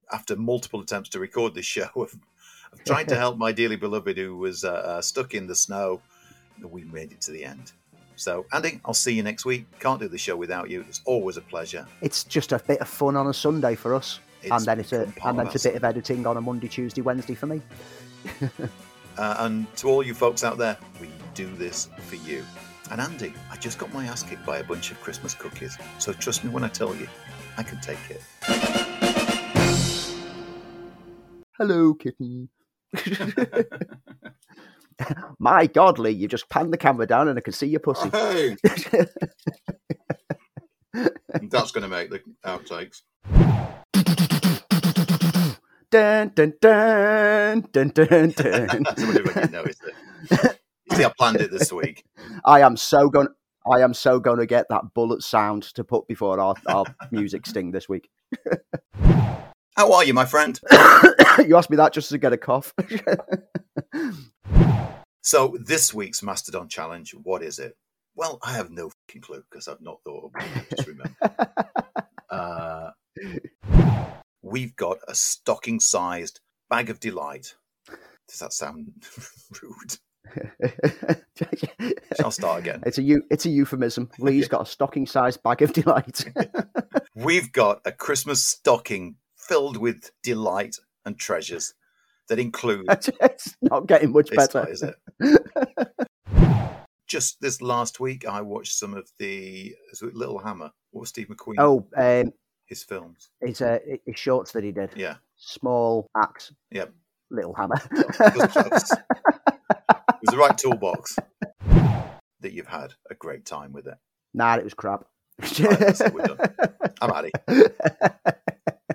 After multiple attempts to record this show of, of trying to help my dearly beloved who was uh, uh, stuck in the snow, we made it to the end. So, Andy, I'll see you next week. Can't do the show without you. It's always a pleasure. It's just a bit of fun on a Sunday for us. It's and then it's a and then it's a bit of editing on a Monday, Tuesday, Wednesday for me. Uh, and to all you folks out there, we do this for you. And Andy, I just got my ass kicked by a bunch of Christmas cookies. So trust me when I tell you, I can take it. Hello, kitten. My God, Lee, you just panned the camera down and I can see your pussy. Hey! That's going to make the outtakes. dun, dun, dun, dun, dun, dun. Somebody fucking noticed it. You see, I planned it this week. I am so going. I am so going to get that bullet sound to put before our, our music sting this week. How are you, my friend? you asked me that just to get a cough. So, this week's Mastodon Challenge, what is it? Well, I have no fucking clue because I've not thought of one. I Just remember. uh, we've got a stocking sized bag of delight. Does that sound rude? Shall start again. It's a eu- it's a euphemism. Lee's got a stocking sized bag of delight. We've got a Christmas stocking filled with delight and treasures that include. it's not getting much better. not, is it? Just this last week, I watched some of the Little Hammer. What was Steve McQueen? Oh, um, his films. it's uh, it's shorts that he did. Yeah. Small axe, Yep. little hammer. It was close. It was the right toolbox that you've had a great time with it. nah, it was crap. Right, that's it, we're done. I'm out of here.